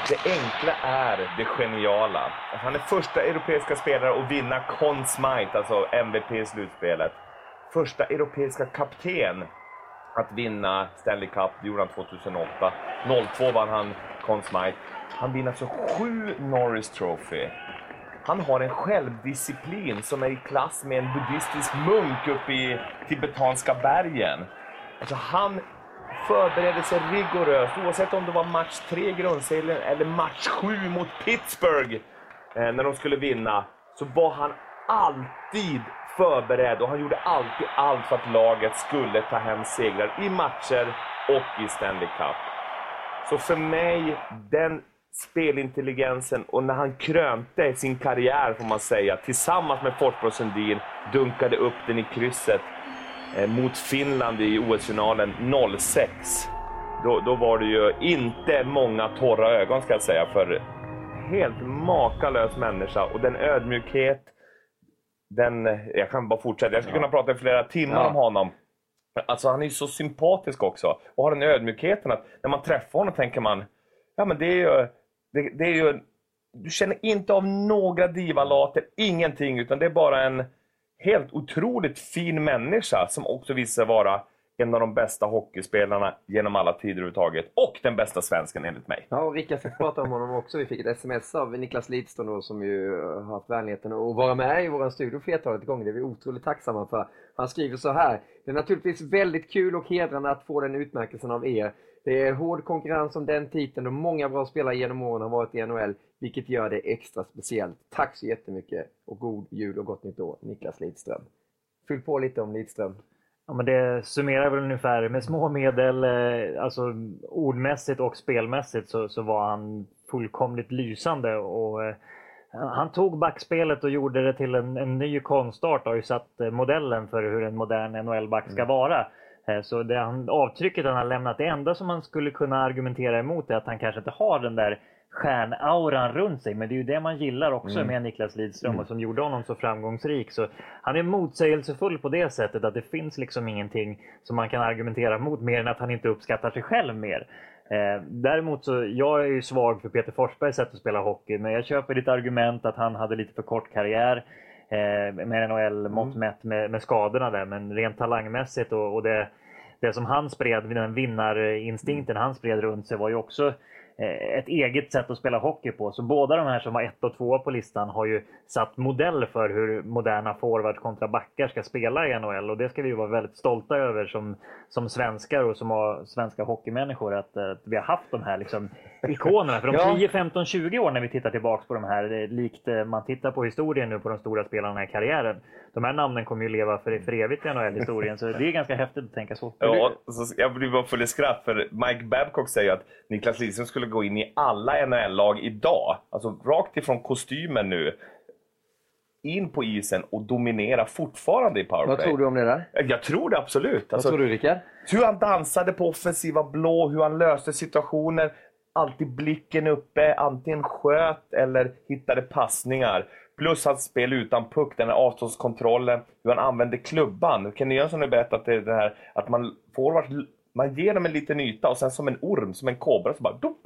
Det enkla är det geniala. Han är första europeiska spelare att vinna Conn Smythe, alltså MVP i slutspelet. Första europeiska kapten att vinna Stanley Cup, det gjorde han 2008. 02 vann han Conn Smythe. Han vinner alltså sju Norris Trophy. Han har en självdisciplin som är i klass med en buddhistisk munk uppe i tibetanska bergen. Alltså han förberedde sig rigoröst, oavsett om det var match 3 i grundserien eller match 7 mot Pittsburgh eh, när de skulle vinna, så var han alltid förberedd och han gjorde alltid allt för att laget skulle ta hem segrar i matcher och i Stanley Cup. Så för mig, den spelintelligensen och när han krönte sin karriär får man säga, tillsammans med Forsberg och Sundin, dunkade upp den i krysset eh, mot Finland i OS-finalen 06. Då, då var det ju inte många torra ögon ska jag säga, för helt makalös människa och den ödmjukhet, den, jag kan bara fortsätta, jag skulle kunna prata i flera timmar Ja. om honom. Alltså han är ju så sympatisk också och har den ödmjukheten att när man träffar honom tänker man, ja men det är ju, det, det är ju du känner inte av några divalater, ingenting, utan det är bara en helt otroligt fin människa som också visar sig vara en av de bästa hockeyspelarna genom alla tider överhuvudtaget. Och den bästa svensken enligt mig. Ja, och Rickard fick prata om honom också. Vi fick ett sms av Niklas Lidström då, som ju har haft vänligheten att vara med i vår studio flertalet gånger. Det är vi otroligt tacksamma för. Han skriver så här. Det är naturligtvis väldigt kul och hedrande att få den utmärkelsen av er. Det är hård konkurrens om den titeln och många bra spelare genom åren har varit i NHL, vilket gör det extra speciellt. Tack så jättemycket och god jul och gott nytt år, Niklas Lidström. Fyll på lite om Lidström. Ja, men det summerar väl ungefär med små medel, eh, alltså ordmässigt och spelmässigt så, så var han fullkomligt lysande. Och, eh, han tog backspelet och gjorde det till en, en ny konstart och har ju satt eh, modellen för hur en modern NHL-back ska vara. Eh, Så det han, avtrycket han har lämnat, det enda som man skulle kunna argumentera emot är att han kanske inte har den där stjärnauran runt sig. Men det är ju det man gillar också Mm. med Niklas Lidström Mm. och som gjorde honom så framgångsrik. Så han är motsägelsefull på det sättet att det finns liksom ingenting som man kan argumentera mot mer än att han inte uppskattar sig själv mer. Eh, däremot så, jag är ju svag för Peter Forsbergs sätt att spela hockey, men jag köper ditt argument att han hade lite för kort karriär eh, med NHL-mått mätt med, med skadorna där, men rent talangmässigt och, och det, det som han spred, den vinnarinstinkten han spred runt sig var ju också ett eget sätt att spela hockey på. Så båda de här som var ett och två på listan har ju satt modell för hur moderna forwards kontra backar ska spela i NHL och det ska vi vara väldigt stolta över som, som svenskar och som har svenska hockeymänniskor att, eh, att vi har haft de här liksom ikonerna. För Ja. 10, 15, 20 år när vi tittar tillbaks på de här, det är likt eh, man tittar på historien nu på de stora spelarna i karriären. De här namnen kommer ju leva för, för evigt i NHL-historien så det är ganska häftigt att tänka så. Ja, så jag blir bara full i skratt för Mike Babcock säger att Niklas Lidström skulle gå in i alla NHL-lag idag. Alltså rakt ifrån kostymen nu. In på isen och dominera fortfarande i powerplay. Vad tror du om det där? Jag tror det absolut. Vad tror du Rickard? Hur han dansade på offensiva blå, hur han löste situationer. Alltid blicken uppe, antingen sköt eller hittade passningar. Plus hans spel utan puck, den här avståndskontrollen, hur han använde klubban. Kenny Jönsson har berättat det, här att man forward, man ger dem en liten yta och sen som en orm, som en kobra, så bara dop.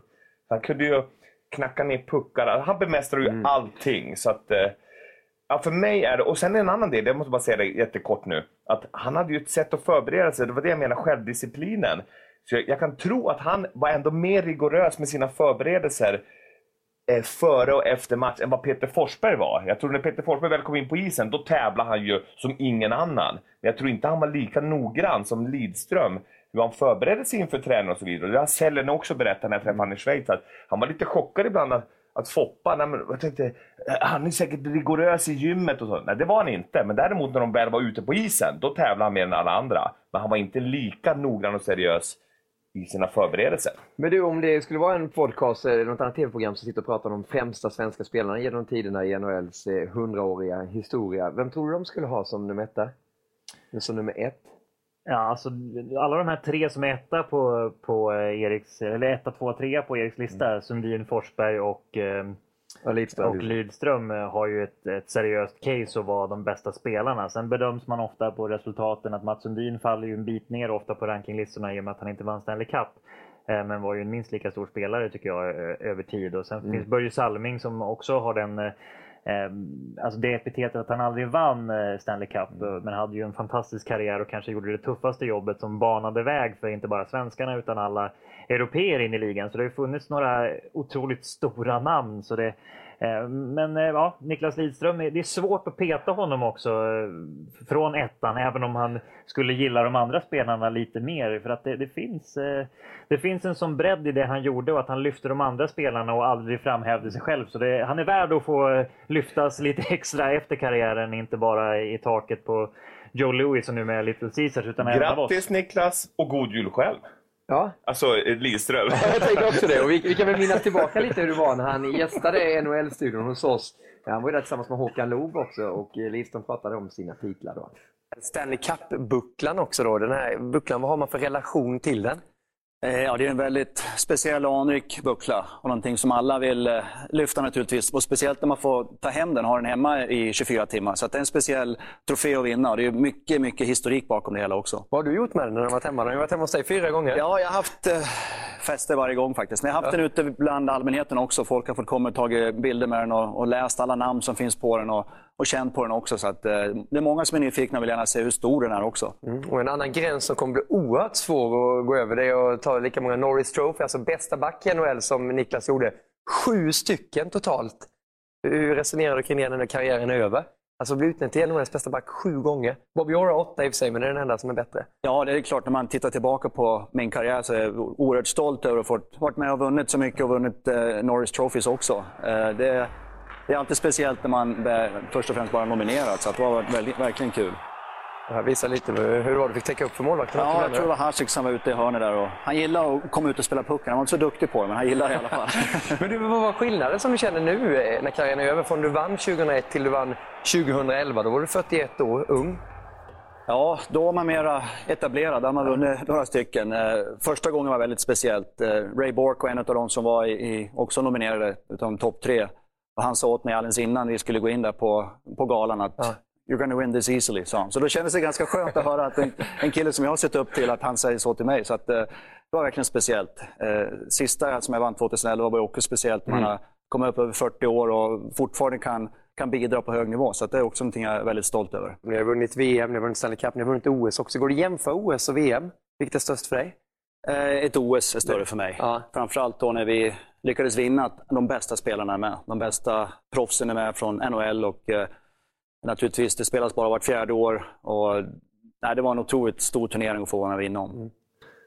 Han kunde ju knacka ner puckar. Han bemästrar ju allting. Så att, eh, Ja, för mig är det, och sen en annan del, jag måste bara säga det jättekort nu, att han hade ju ett sätt att förbereda sig, det var det jag menar, självdisciplinen. Så jag, jag kan tro att han var ändå mer rigorös med sina förberedelser Eh, före och efter match än vad Peter Forsberg var. Jag tror när Peter Forsberg väl kom in på isen, då tävlade han ju som ingen annan. Men jag tror inte han var lika noggrann som Lidström hur han förberedde sig inför träning och så vidare. Det har Sellen också berättat när jag träffade honom i Schweiz. Att han var lite chockad ibland att, att Foppa, nej, men, jag tänkte, eh, han är säkert rigorös i gymmet och så. Nej, det var han inte. Men däremot när de väl var ute på isen, då tävlade han mer än alla andra. Men han var inte lika noggrann och seriös i sina förberedelser. Men du, om det skulle vara en podcast eller något annat tv-program som sitter och pratar om de främsta svenska spelarna genom tiderna i NHLs eh, hundraåriga historia. Vem tror du de skulle ha som nummer etta? Som nummer ett? Ja, alltså, alla de här tre som är etta på, på eh, Eriks, eller etta, tvåa, trea på Eriks lista, Sundin, Forsberg och, eh, Ja, Lidström. och Lidström eh, har ju ett, ett seriöst case att vara de bästa spelarna. Sen bedöms man ofta på resultaten att Mats Sundin faller ju en bit ner ofta på rankinglistorna i och med att han inte vann Stanley Cup. Eh, Men var ju en minst lika stor spelare tycker jag över tid. Och sen Mm. finns Börje Salming som också har den Eh, alltså det epitetet att han aldrig vann eh, Stanley Cup Mm. eh, men hade ju en fantastisk karriär och kanske gjorde det tuffaste jobbet som banade väg för inte bara svenskarna utan alla europeer in i ligan. Så det har ju funnits några otroligt stora namn. Så det, Eh, men eh, ja, Niklas Lidström, det är svårt att peta honom också eh, från ettan även om han skulle gilla de andra spelarna lite mer. För att det, det, finns, det finns en sån bredd i det han gjorde och att han lyfte de andra spelarna och aldrig framhävde sig själv. Så det, han är värd att få lyftas lite extra efter karriären, inte bara i taket på Joe Louis och nu med Little Caesars utan även av oss. Grattis Niklas och god jul själv! Ja. Alltså Lidström. Jag tänker också det. Och vi, vi kan väl minnas tillbaka lite hur det var när han gästade NHL-studion hos oss. Han var ju där tillsammans med Håkan Loob också och Lidström pratade om sina titlar då. Stanley Cup-bucklan också då. Den här bucklan, vad har man för relation till den? Eh, Ja, det är en väldigt speciell och anrik buckla och någonting som alla vill eh, lyfta naturligtvis. Och speciellt när man får ta hem den och ha den hemma i 24 timmar. Så det är en speciell trofé att vinna och det är mycket, mycket historik bakom det hela också. Vad har du gjort med den när har varit hemma? Den har varit hemma hos dig fyra gånger. Ja, jag har haft eh, fester varje gång faktiskt. Men jag har haft den ute bland allmänheten också. Folk har fått komma och tagit bilder med den och, och läst alla namn som finns på den och, och känt på den också. Så att, eh, det är många som är nyfikna och vill gärna se hur stor den är också. Mm. Och en annan gräns som kommer bli oerhört svår att gå över det är att ta lika många Norris Trophy, alltså bästa back i NHL som Niklas gjorde. Sju stycken totalt. Hur resonerar du kring det när karriären är över? Alltså bli utnämnd till NHLs bästa back sju gånger. Bobby Orr har åtta i och för sig, men det är den enda som är bättre. Ja, det är klart när man tittar tillbaka på min karriär så är jag oerhört stolt över att ha varit med och vunnit så mycket och vunnit eh, Norris Trophies också. Eh, det, det är alltid speciellt när man först och främst bara nominerad, så det var väldigt, verkligen kul. Det här visar lite hur det var du fick täcka upp för målvakten. Ja, jag tror det var Hasek som var ute i hörnet där. Och han gillade att komma ut och spela pucken. Han var inte så duktig på det, men han gillade det i alla fall. Men du, vad var skillnaden som du känner nu eh, när karriären är över? Från du vann 2001 till du vann 2011. Då var du 41 år, ung. Ja, då var man mera etablerad. Där har man vunnit några stycken. Eh, Första gången var väldigt speciellt. Eh, Ray Bork var en av de som var i, i, också nominerade utav de topp tre. Och han sa åt mig alldeles innan vi skulle gå in där på, på galan att You're gonna win this easily, sa han. Så då kändes det ganska skönt att höra att en, en kille som jag har sett upp till, att han säger så till mig. Så att, eh, det var verkligen speciellt. Eh, Sista som jag vann 2011 var också speciellt. Man Mm. har kommit upp över 40 år och fortfarande kan, kan bidra på hög nivå. Så att det är också någonting jag är väldigt stolt över. Ni har vunnit VM, ni har vunnit Stanley Cup, ni har vunnit OS också. Går det att jämföra OS och VM? Vilket är störst för dig? Eh, Ett OS är större för mig. Framförallt då när vi lyckades vinna att de bästa spelarna är med. De bästa proffsen är med från NHL och eh, naturligtvis, det spelas bara vart fjärde år. Och, nej, det var en otroligt stor turnering att få vara med och vinna om. Mm.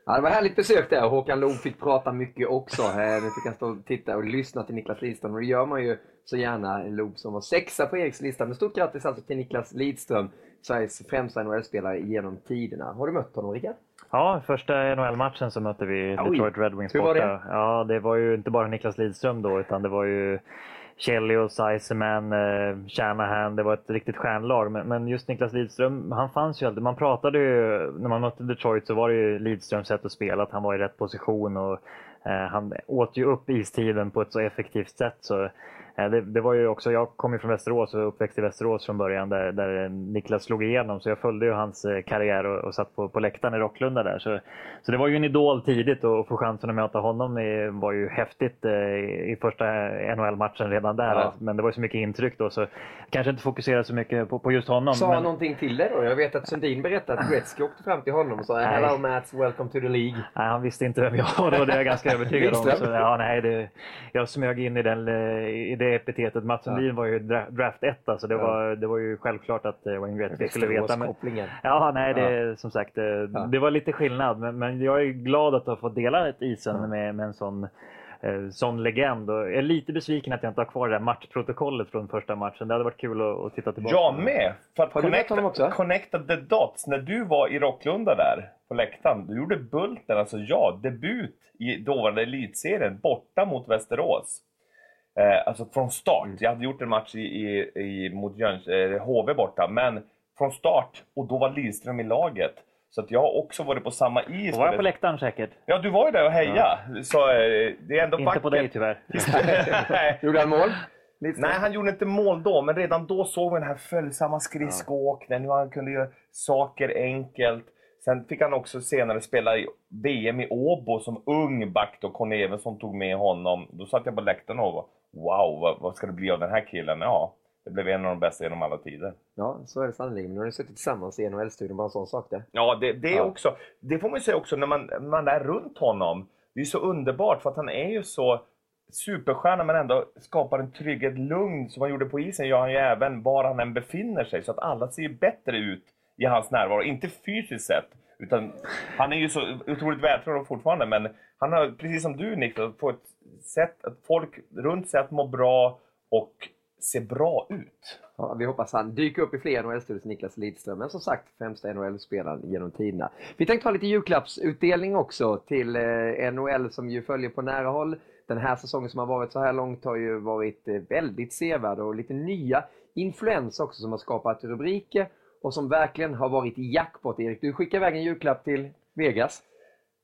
Ja, det var härligt besök där och Håkan Loob fick prata mycket också. Eh, nu fick han stå och titta och lyssna till Niklas Lidström och det gör man ju så gärna. Loob som var sexa på Eriks lista. Men stort grattis alltså till Niklas Lidström, Sveriges främsta NHL-spelare genom tiderna. Har du mött honom Rickard? Ja, första NHL-matchen så mötte vi Oj. Detroit Red Wings borta. det? Ja, det var ju inte bara Niklas Lidström då, utan det var ju Chelios, Iceman, eh, Shanahan. Det var ett riktigt stjärnlag. Men, men just Niklas Lidström, han fanns ju alltid. Man pratade ju, när man mötte Detroit så var det ju Lidströms sätt att spela, att han var i rätt position och eh, han åt ju upp istiden på ett så effektivt sätt. Så Det, det var ju också, jag kom ju från Västerås och uppväxt i Västerås från början där, där Niklas slog igenom. Så jag följde ju hans eh, karriär och, och satt på, på läktaren i Rocklunda där. Så, så det var ju en idol tidigt och att få chansen att möta honom i, var ju häftigt eh, i första NHL-matchen redan där. Ja. Men det var ju så mycket intryck då så kanske inte fokusera så mycket på, på just honom. Sa men... han någonting till dig då? Jag vet att Sundin berättade att Gretzky åkte fram till honom och sa. “Hello Mats, welcome to the League”. Nej, han visste inte vem jag var då, det är jag ganska övertygad om. Så, ja, nej, det, jag smög in i, den, eh, i det epitetet. Mats Sundin var ju dra- draft 1, så det, Ja. var, det var ju självklart att eh, Wayne Gretzky skulle veta. Men, ja, nej, det, som sagt, eh, det var lite skillnad. Men, men jag är glad att ha fått dela ett isen med, med en sån eh, sån legend. Och jag är lite besviken att jag inte har kvar det där matchprotokollet från första matchen. Det hade varit kul att, att titta tillbaka Jag på. med! För att Har connecta, också? connecta the dots. När du var i Rocklunda där på läktaren, du gjorde Bulten, alltså jag, debut i dåvarande elitserien borta mot Västerås. Eh, alltså från start. Mm. Jag hade gjort en match i, i, i, mot Jöns, eh, HV borta, men från start. Och då var Lidström i laget. Så att jag har också varit på samma is. Då var jag på läktaren säkert. Ja, du var ju där och hejade. Så eh, det är ändå Inte vackert. på dig tyvärr. Nej. Gjorde han mål? Nej, han gjorde inte mål då, men redan då såg vi den här följsamma skridskoåkningen, hur han kunde göra saker enkelt. Sen fick han också senare spela i VM i Åbo som ung back då, Conny Evensson tog med honom. Då satt jag på läktaren och wow, vad, vad ska det bli av den här killen? Ja, det blev en av de bästa genom alla tider. Ja, så är det sannerligen. Men nu har ni suttit tillsammans i NHL-studion, bara en sån sak det. Ja, det, det är Ja. också, det får man ju säga också när man, man är runt honom. Det är så underbart för att han är ju så superstjärna men ändå skapar en trygghet, lugn som han gjorde på isen gör han ju även var han än befinner sig. Så att alla ser bättre ut i hans närvaro. Inte fysiskt sett, utan han är ju så otroligt vältränad fortfarande. Men han har, precis som du Niklas, på ett sätt att folk runt sig att må bra och se bra ut. Ja, vi hoppas han dyker upp i fler NHL-studios, Niklas Lidström. Men som sagt, främsta NHL-spelaren genom tiderna. Vi tänkte ha lite julklappsutdelning också till eh, NHL som ju följer på nära håll. Den här säsongen som har varit så här långt har ju varit eh, väldigt sevärd och lite nya influenser också som har skapat rubriker och som verkligen har varit jackpot. Erik, du skickar iväg en julklapp till Vegas.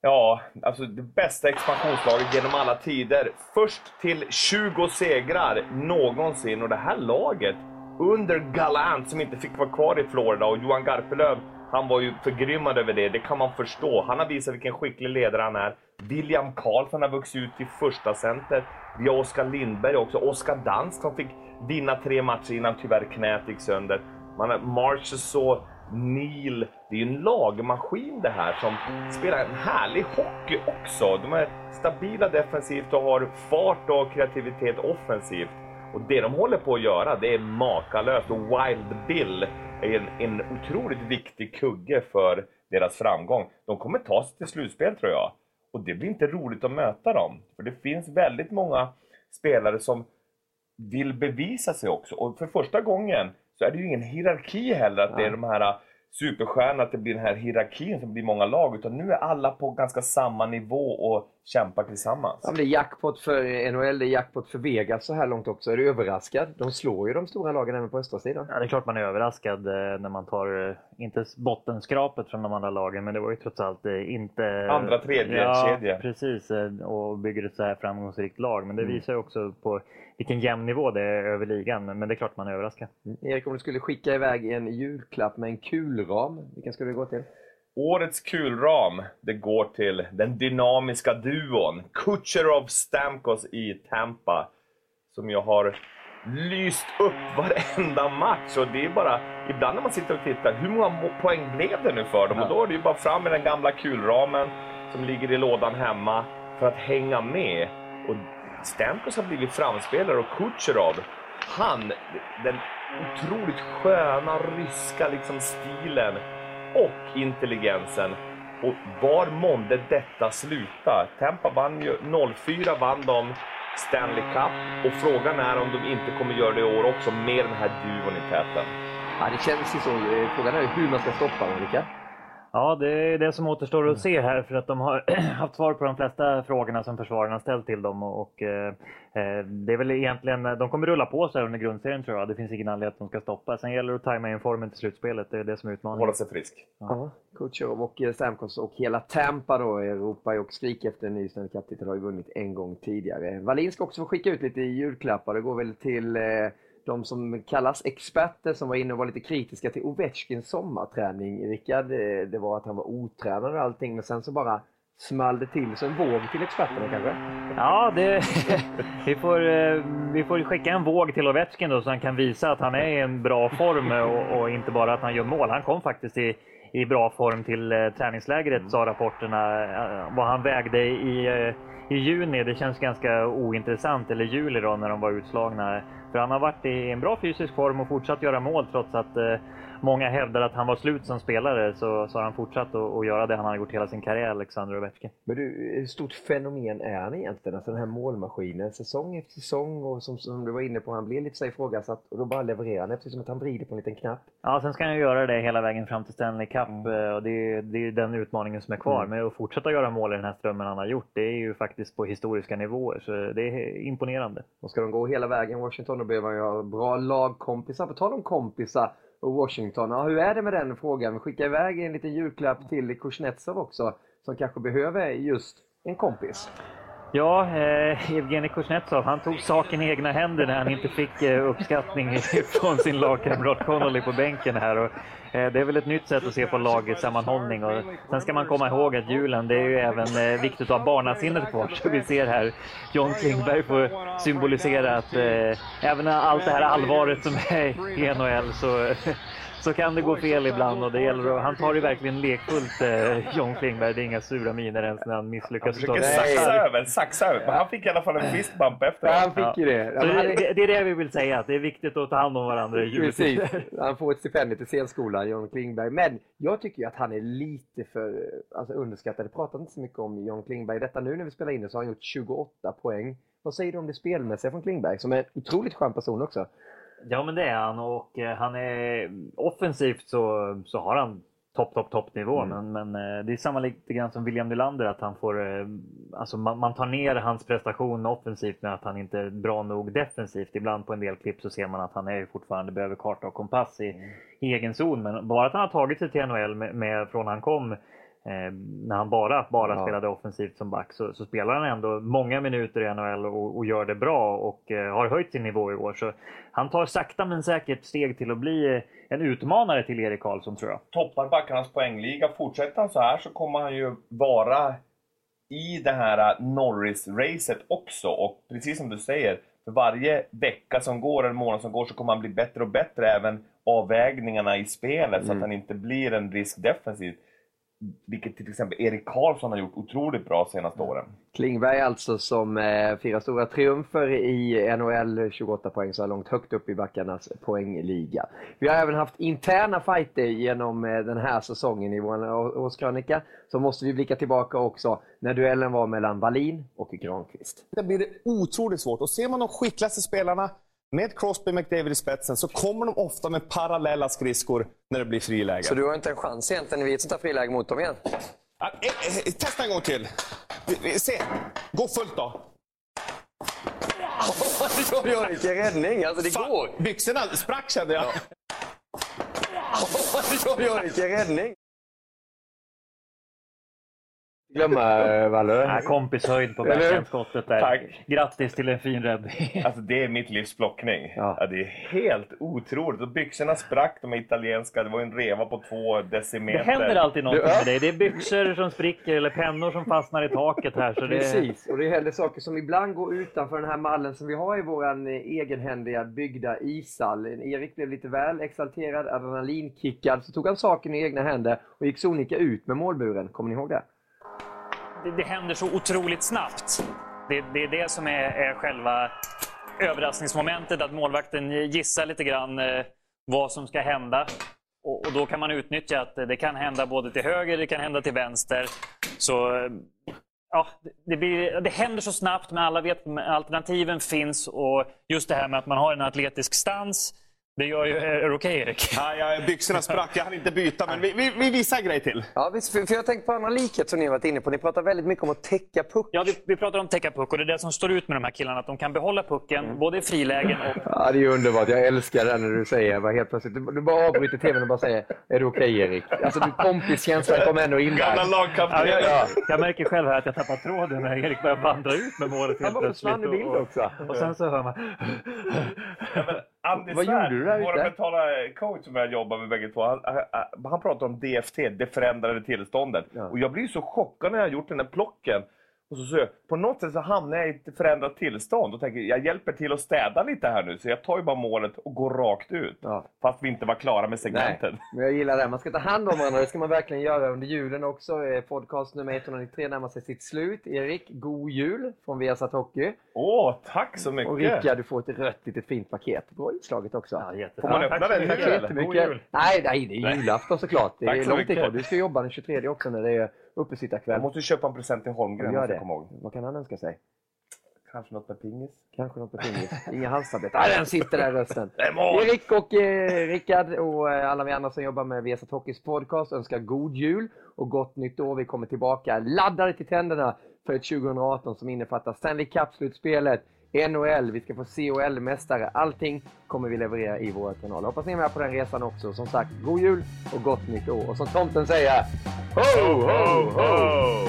Ja, alltså det bästa expansionslaget genom alla tider. Först till 20 segrar någonsin och det här laget under Gallant som inte fick vara kvar i Florida och Johan Garpenlöv, han var ju förgrymmad över det. Det kan man förstå. Han har visat vilken skicklig ledare han är. William Karlsson har vuxit ut till första center. Vi har Oskar Lindberg också. Oskar Dansk som fick vinna tre matcher innan tyvärr knät gick sönder. Man har Marchessault, Neil. Det är ju en lagmaskin det här som spelar en härlig hockey också. De är stabila defensivt och har fart och kreativitet offensivt. Och det de håller på att göra, det är makalöst. Och Wild Bill är en, en otroligt viktig kugge för deras framgång. De kommer ta sig till slutspel tror jag. Och det blir inte roligt att möta dem. För det finns väldigt många spelare som vill bevisa sig också. Och för första gången så är det ju ingen hierarki heller, att det är de här superstjärnorna, att det blir den här hierarkin som blir många lag. Utan nu är alla på ganska samma nivå och kämpar tillsammans. Ja, men det är jackpot för NHL, det är jackpot för Vegas så här långt också. Är du överraskad? De slår ju de stora lagen även på östra sidan. Ja, det är klart man är överraskad eh, när man tar, eh, inte bottenskrapet från de andra lagen, men det var ju trots allt eh, inte... Andra, tredje ja, kedja. precis. Och bygger ett så här framgångsrikt lag. Men det Mm. visar ju också på vilken jämn nivå det är över ligan. Men det är klart man är överraskad. Erik, om du skulle skicka iväg en julklapp med en kulram, vilken skulle det gå till? Årets kulram, det går till den dynamiska duon Kucherov Stamkos i Tampa. Som jag har lyst upp varenda match. Och det är bara, ibland när man sitter och tittar, hur många poäng blev det nu för dem? Och då är det ju bara fram med den gamla kulramen som ligger i lådan hemma för att hänga med. Och Stamkos har blivit framspelare och Kucherov, han, den otroligt sköna ryska liksom stilen och intelligensen. Och var månde detta sluta? Tampa vann ju 04 vann de Stanley Cup och frågan är om de inte kommer göra det i år också med den här duon i täten. Ja, det känns ju så. Eh, frågan är hur man ska stoppa dem, Rickard. Ja, det är det som återstår att se här för att de har haft svar på de flesta frågorna som försvararna ställt till dem. Och, eh, eh, det är väl egentligen, de kommer rulla på sig under grundserien tror jag. Det finns ingen anledning att de ska stoppa. Sen gäller det att tajma in formen till slutspelet. Det är det som är utmaningen. Hålla sig frisk. Ja. Kutjerov och eh, Stamkos och hela Tampa då ropar ju och skriker efter en ny Stanley Cup-titel. Har ju vunnit en gång tidigare. Wallin ska också få skicka ut lite julklappar. Det går väl till eh, de som kallas experter som var inne och var lite kritiska till Ovechkins sommarträning. Rickard, det, var att han var otränad och allting, men sen så bara small det till. Så en våg till experterna kanske? Ja, det, vi, får, eh, vi får skicka en våg till Ovechkin då så han kan visa att han är i en bra form och, och inte bara att han gör mål. Han kom faktiskt i, i bra form till eh, träningslägret, sa rapporterna. Eh, vad han vägde i, eh, i juni, det känns ganska ointressant, eller juli då när de var utslagna. För han har varit i en bra fysisk form och fortsatt göra mål trots att eh, många hävdar att han var slut som spelare så, så har han fortsatt att, göra det han har gjort hela sin karriär, Alexander Ovechkin. Men du, hur stort fenomen är han egentligen? Alltså den här målmaskinen, säsong efter säsong och som, som du var inne på, han blir lite så ifrågasatt och då bara levererar han, precis som att han vrider på en liten knapp. Ja, sen ska han ju göra det hela vägen fram till Stanley Cup mm. och det är, det är den utmaningen som är kvar. Mm. Men att fortsätta göra mål i den här strömmen han har gjort, det är ju faktiskt på historiska nivåer, så det är imponerande. Och ska de gå hela vägen Washington, då behöver han ju ha bra lagkompisar. På tal om kompisar, och Washington. Ja, hur är det med den frågan? Skicka iväg en liten julklapp till Kuznetsov också, som kanske behöver just en kompis. Ja, eh, Evgenij Kuznetsov, han tog saken i egna händer när han inte fick eh, uppskattning från sin lagkamrat Connolly på bänken här. Och, eh, det är väl ett nytt sätt att se på lagsammanhållning. Och sen ska man komma ihåg att julen, det är ju även eh, viktigt att ha barnasinnet kvar. Så vi ser här John Klingberg får symbolisera att eh, även allt det här allvaret som är i NHL så så kan det gå fel ibland och det gäller att, han tar det verkligen lekfullt eh, John Klingberg. Det är inga sura miner ens när han misslyckas. Han försöker saxa över, saxa över. Men han fick i alla fall en fist bump efter. Han fick ju det. Ja. det. Det är det vi vill säga, att det är viktigt att ta hand om varandra i Precis. Han får ett stipendium till scenskolan, John Klingberg. Men jag tycker ju att han är lite för alltså, underskattad. Det pratar inte så mycket om John Klingberg. Detta nu när vi spelar in det så har han gjort 28 poäng. Vad säger du om det spelmässiga från Klingberg, som är en otroligt skön person också? Ja, men det är han och eh, han är offensivt så, så har han topp, topp, toppnivå. Mm. Men, men eh, det är samma lite grann som William Nylander att han får, eh, alltså man, man, tar ner hans prestation offensivt med att han inte är bra nog defensivt. Ibland på en del klipp så ser man att han är fortfarande behöver karta och kompass i, mm. i egen zon. Men bara att han har tagit sig till NHL med, med från han kom när han bara, bara ja. spelade offensivt som back så, så, spelar han ändå många minuter i NHL och, och gör det bra och eh, har höjt sin nivå i år. Så han tar sakta men säkert steg till att bli eh, en utmanare till Erik Karlsson tror jag. Toppar backarnas poängliga. Fortsätter han så här så kommer han ju vara i det här Norris-racet också. Och precis som du säger, för varje vecka som går, eller månad som går, så kommer han bli bättre och bättre även avvägningarna i spelet mm. så att mm. han inte blir en risk defensivt vilket till exempel Erik Karlsson har gjort otroligt bra de senaste åren. Klingberg alltså som eh, firar stora triumfer i NHL, 28 poäng så här långt, högt upp i backarnas poängliga. Vi har även haft interna fighter genom eh, den här säsongen i vår årskrönika. Så måste vi blicka tillbaka också när duellen var mellan Wallin och Granqvist. Det blir otroligt svårt och ser man de skickligaste spelarna med Crosby McDavid i spetsen så kommer de ofta med parallella skridskor när det blir friläge. Så du har inte en chans egentligen vid ett sånt här friläge mot dem igen? Ja, eh, eh, testa en gång till. Se, gå fullt då. oj, oj, vilken räddning! Alltså det Fan, går! Byxorna sprack kände jag. Ja. oj, oj, oj, vilken räddning! Glömma, eh, Valle. Ja, kompishöjd på backhandskottet där. Tack. Grattis till en fin räddning. Alltså det är mitt livs blockning. Ja. ja. det är helt otroligt. Och byxorna sprack, de italienska. Det var en reva på två decimeter. Det händer alltid något med dig. Det är byxor som spricker eller pennor som fastnar i taket här. Så det... Precis, och det händer saker som ibland går utanför den här mallen som vi har i vår eh, egenhändiga byggda ishall. Erik blev lite väl exalterad, adrenalinkickad, så tog han saken i egna händer och gick sonika ut med målburen. Kommer ni ihåg det? Det, det händer så otroligt snabbt. Det, det är det som är, är själva överraskningsmomentet, att målvakten gissar lite grann eh, vad som ska hända. Och, och, då kan man utnyttja att det kan hända både till höger, det kan hända till vänster. Så eh, ja, det, blir, det händer så snabbt, men alla vet att alternativen finns. Och just det här med att man har en atletisk stans det gör ju... Är det okej Erik? Ja, ja, byxorna sprack, jag hann inte byta, men vi, vi, vi visar en grej till. Ja, visst, för, jag tänkte på andra likhet som ni har varit inne på. Ni pratar väldigt mycket om att täcka puck. Ja, vi, vi pratar om täcka puck och det är det som står ut med de här killarna. Att de kan behålla pucken både i frilägen och... Ja, det är underbart. Jag älskar det när du säger vad helt plötsligt. Du, du bara avbryter tvn och bara säger Är det okej Erik? Alltså, du kompiskänslan kom ändå in där. Gamla lagkapten. Ja, jag, jag, jag märker själv här att jag tappar tråden när Erik börjar vandra ut med målet helt Han bara försvann i bild också. Och, och sen så hör man... Andy Vad Svärd, gjorde du där vår mentala coach som jag jobbar med bägge två, han, han, han pratar om DFT, det förändrade tillståndet. Och jag blir så chockad när jag har gjort den här plocken. Och så, så, på något sätt så hamnar jag i ett förändrat tillstånd och tänker jag hjälper till att städa lite här nu. Så jag tar ju bara målet och går rakt ut. Fast vi inte var klara med segmentet. Nej, men jag gillar det. Man ska ta hand om varandra. Det ska man verkligen göra under julen också. Podcast nummer 193 närmar sig sitt slut. Erik, god jul från Viasat Hockey. Åh, tack så mycket! Och Rickard, du får ett rött litet fint paket. Bra inslaget också. Ja, Får man öppna den nu, Tack så jättemycket. God jul. Nej, nej, det är julafton såklart. Det är så långt ifrån. Du ska jobba den 23 också när det är uppesittarkväll. Jag måste köpa en present till Holmgren, Gör det. komma ihåg. Vad kan han önska sig? Kanske något med pingis? Kanske något med pingis. Inga halstabletter. Nej, den sitter där rösten. Erik och eh, Rickard och eh, alla vi andra som jobbar med Viasat Hockeys podcast önskar god jul och gott nytt år. Vi kommer tillbaka laddade till tänderna för ett 2018 som innefattar Stanley Cup-slutspelet, NHL, vi ska få CHL-mästare. Allting kommer vi leverera i våra kanaler. Hoppas ni är med på den resan också. Som sagt, god jul och gott nytt år. Och som tomten säger, ho, ho, ho!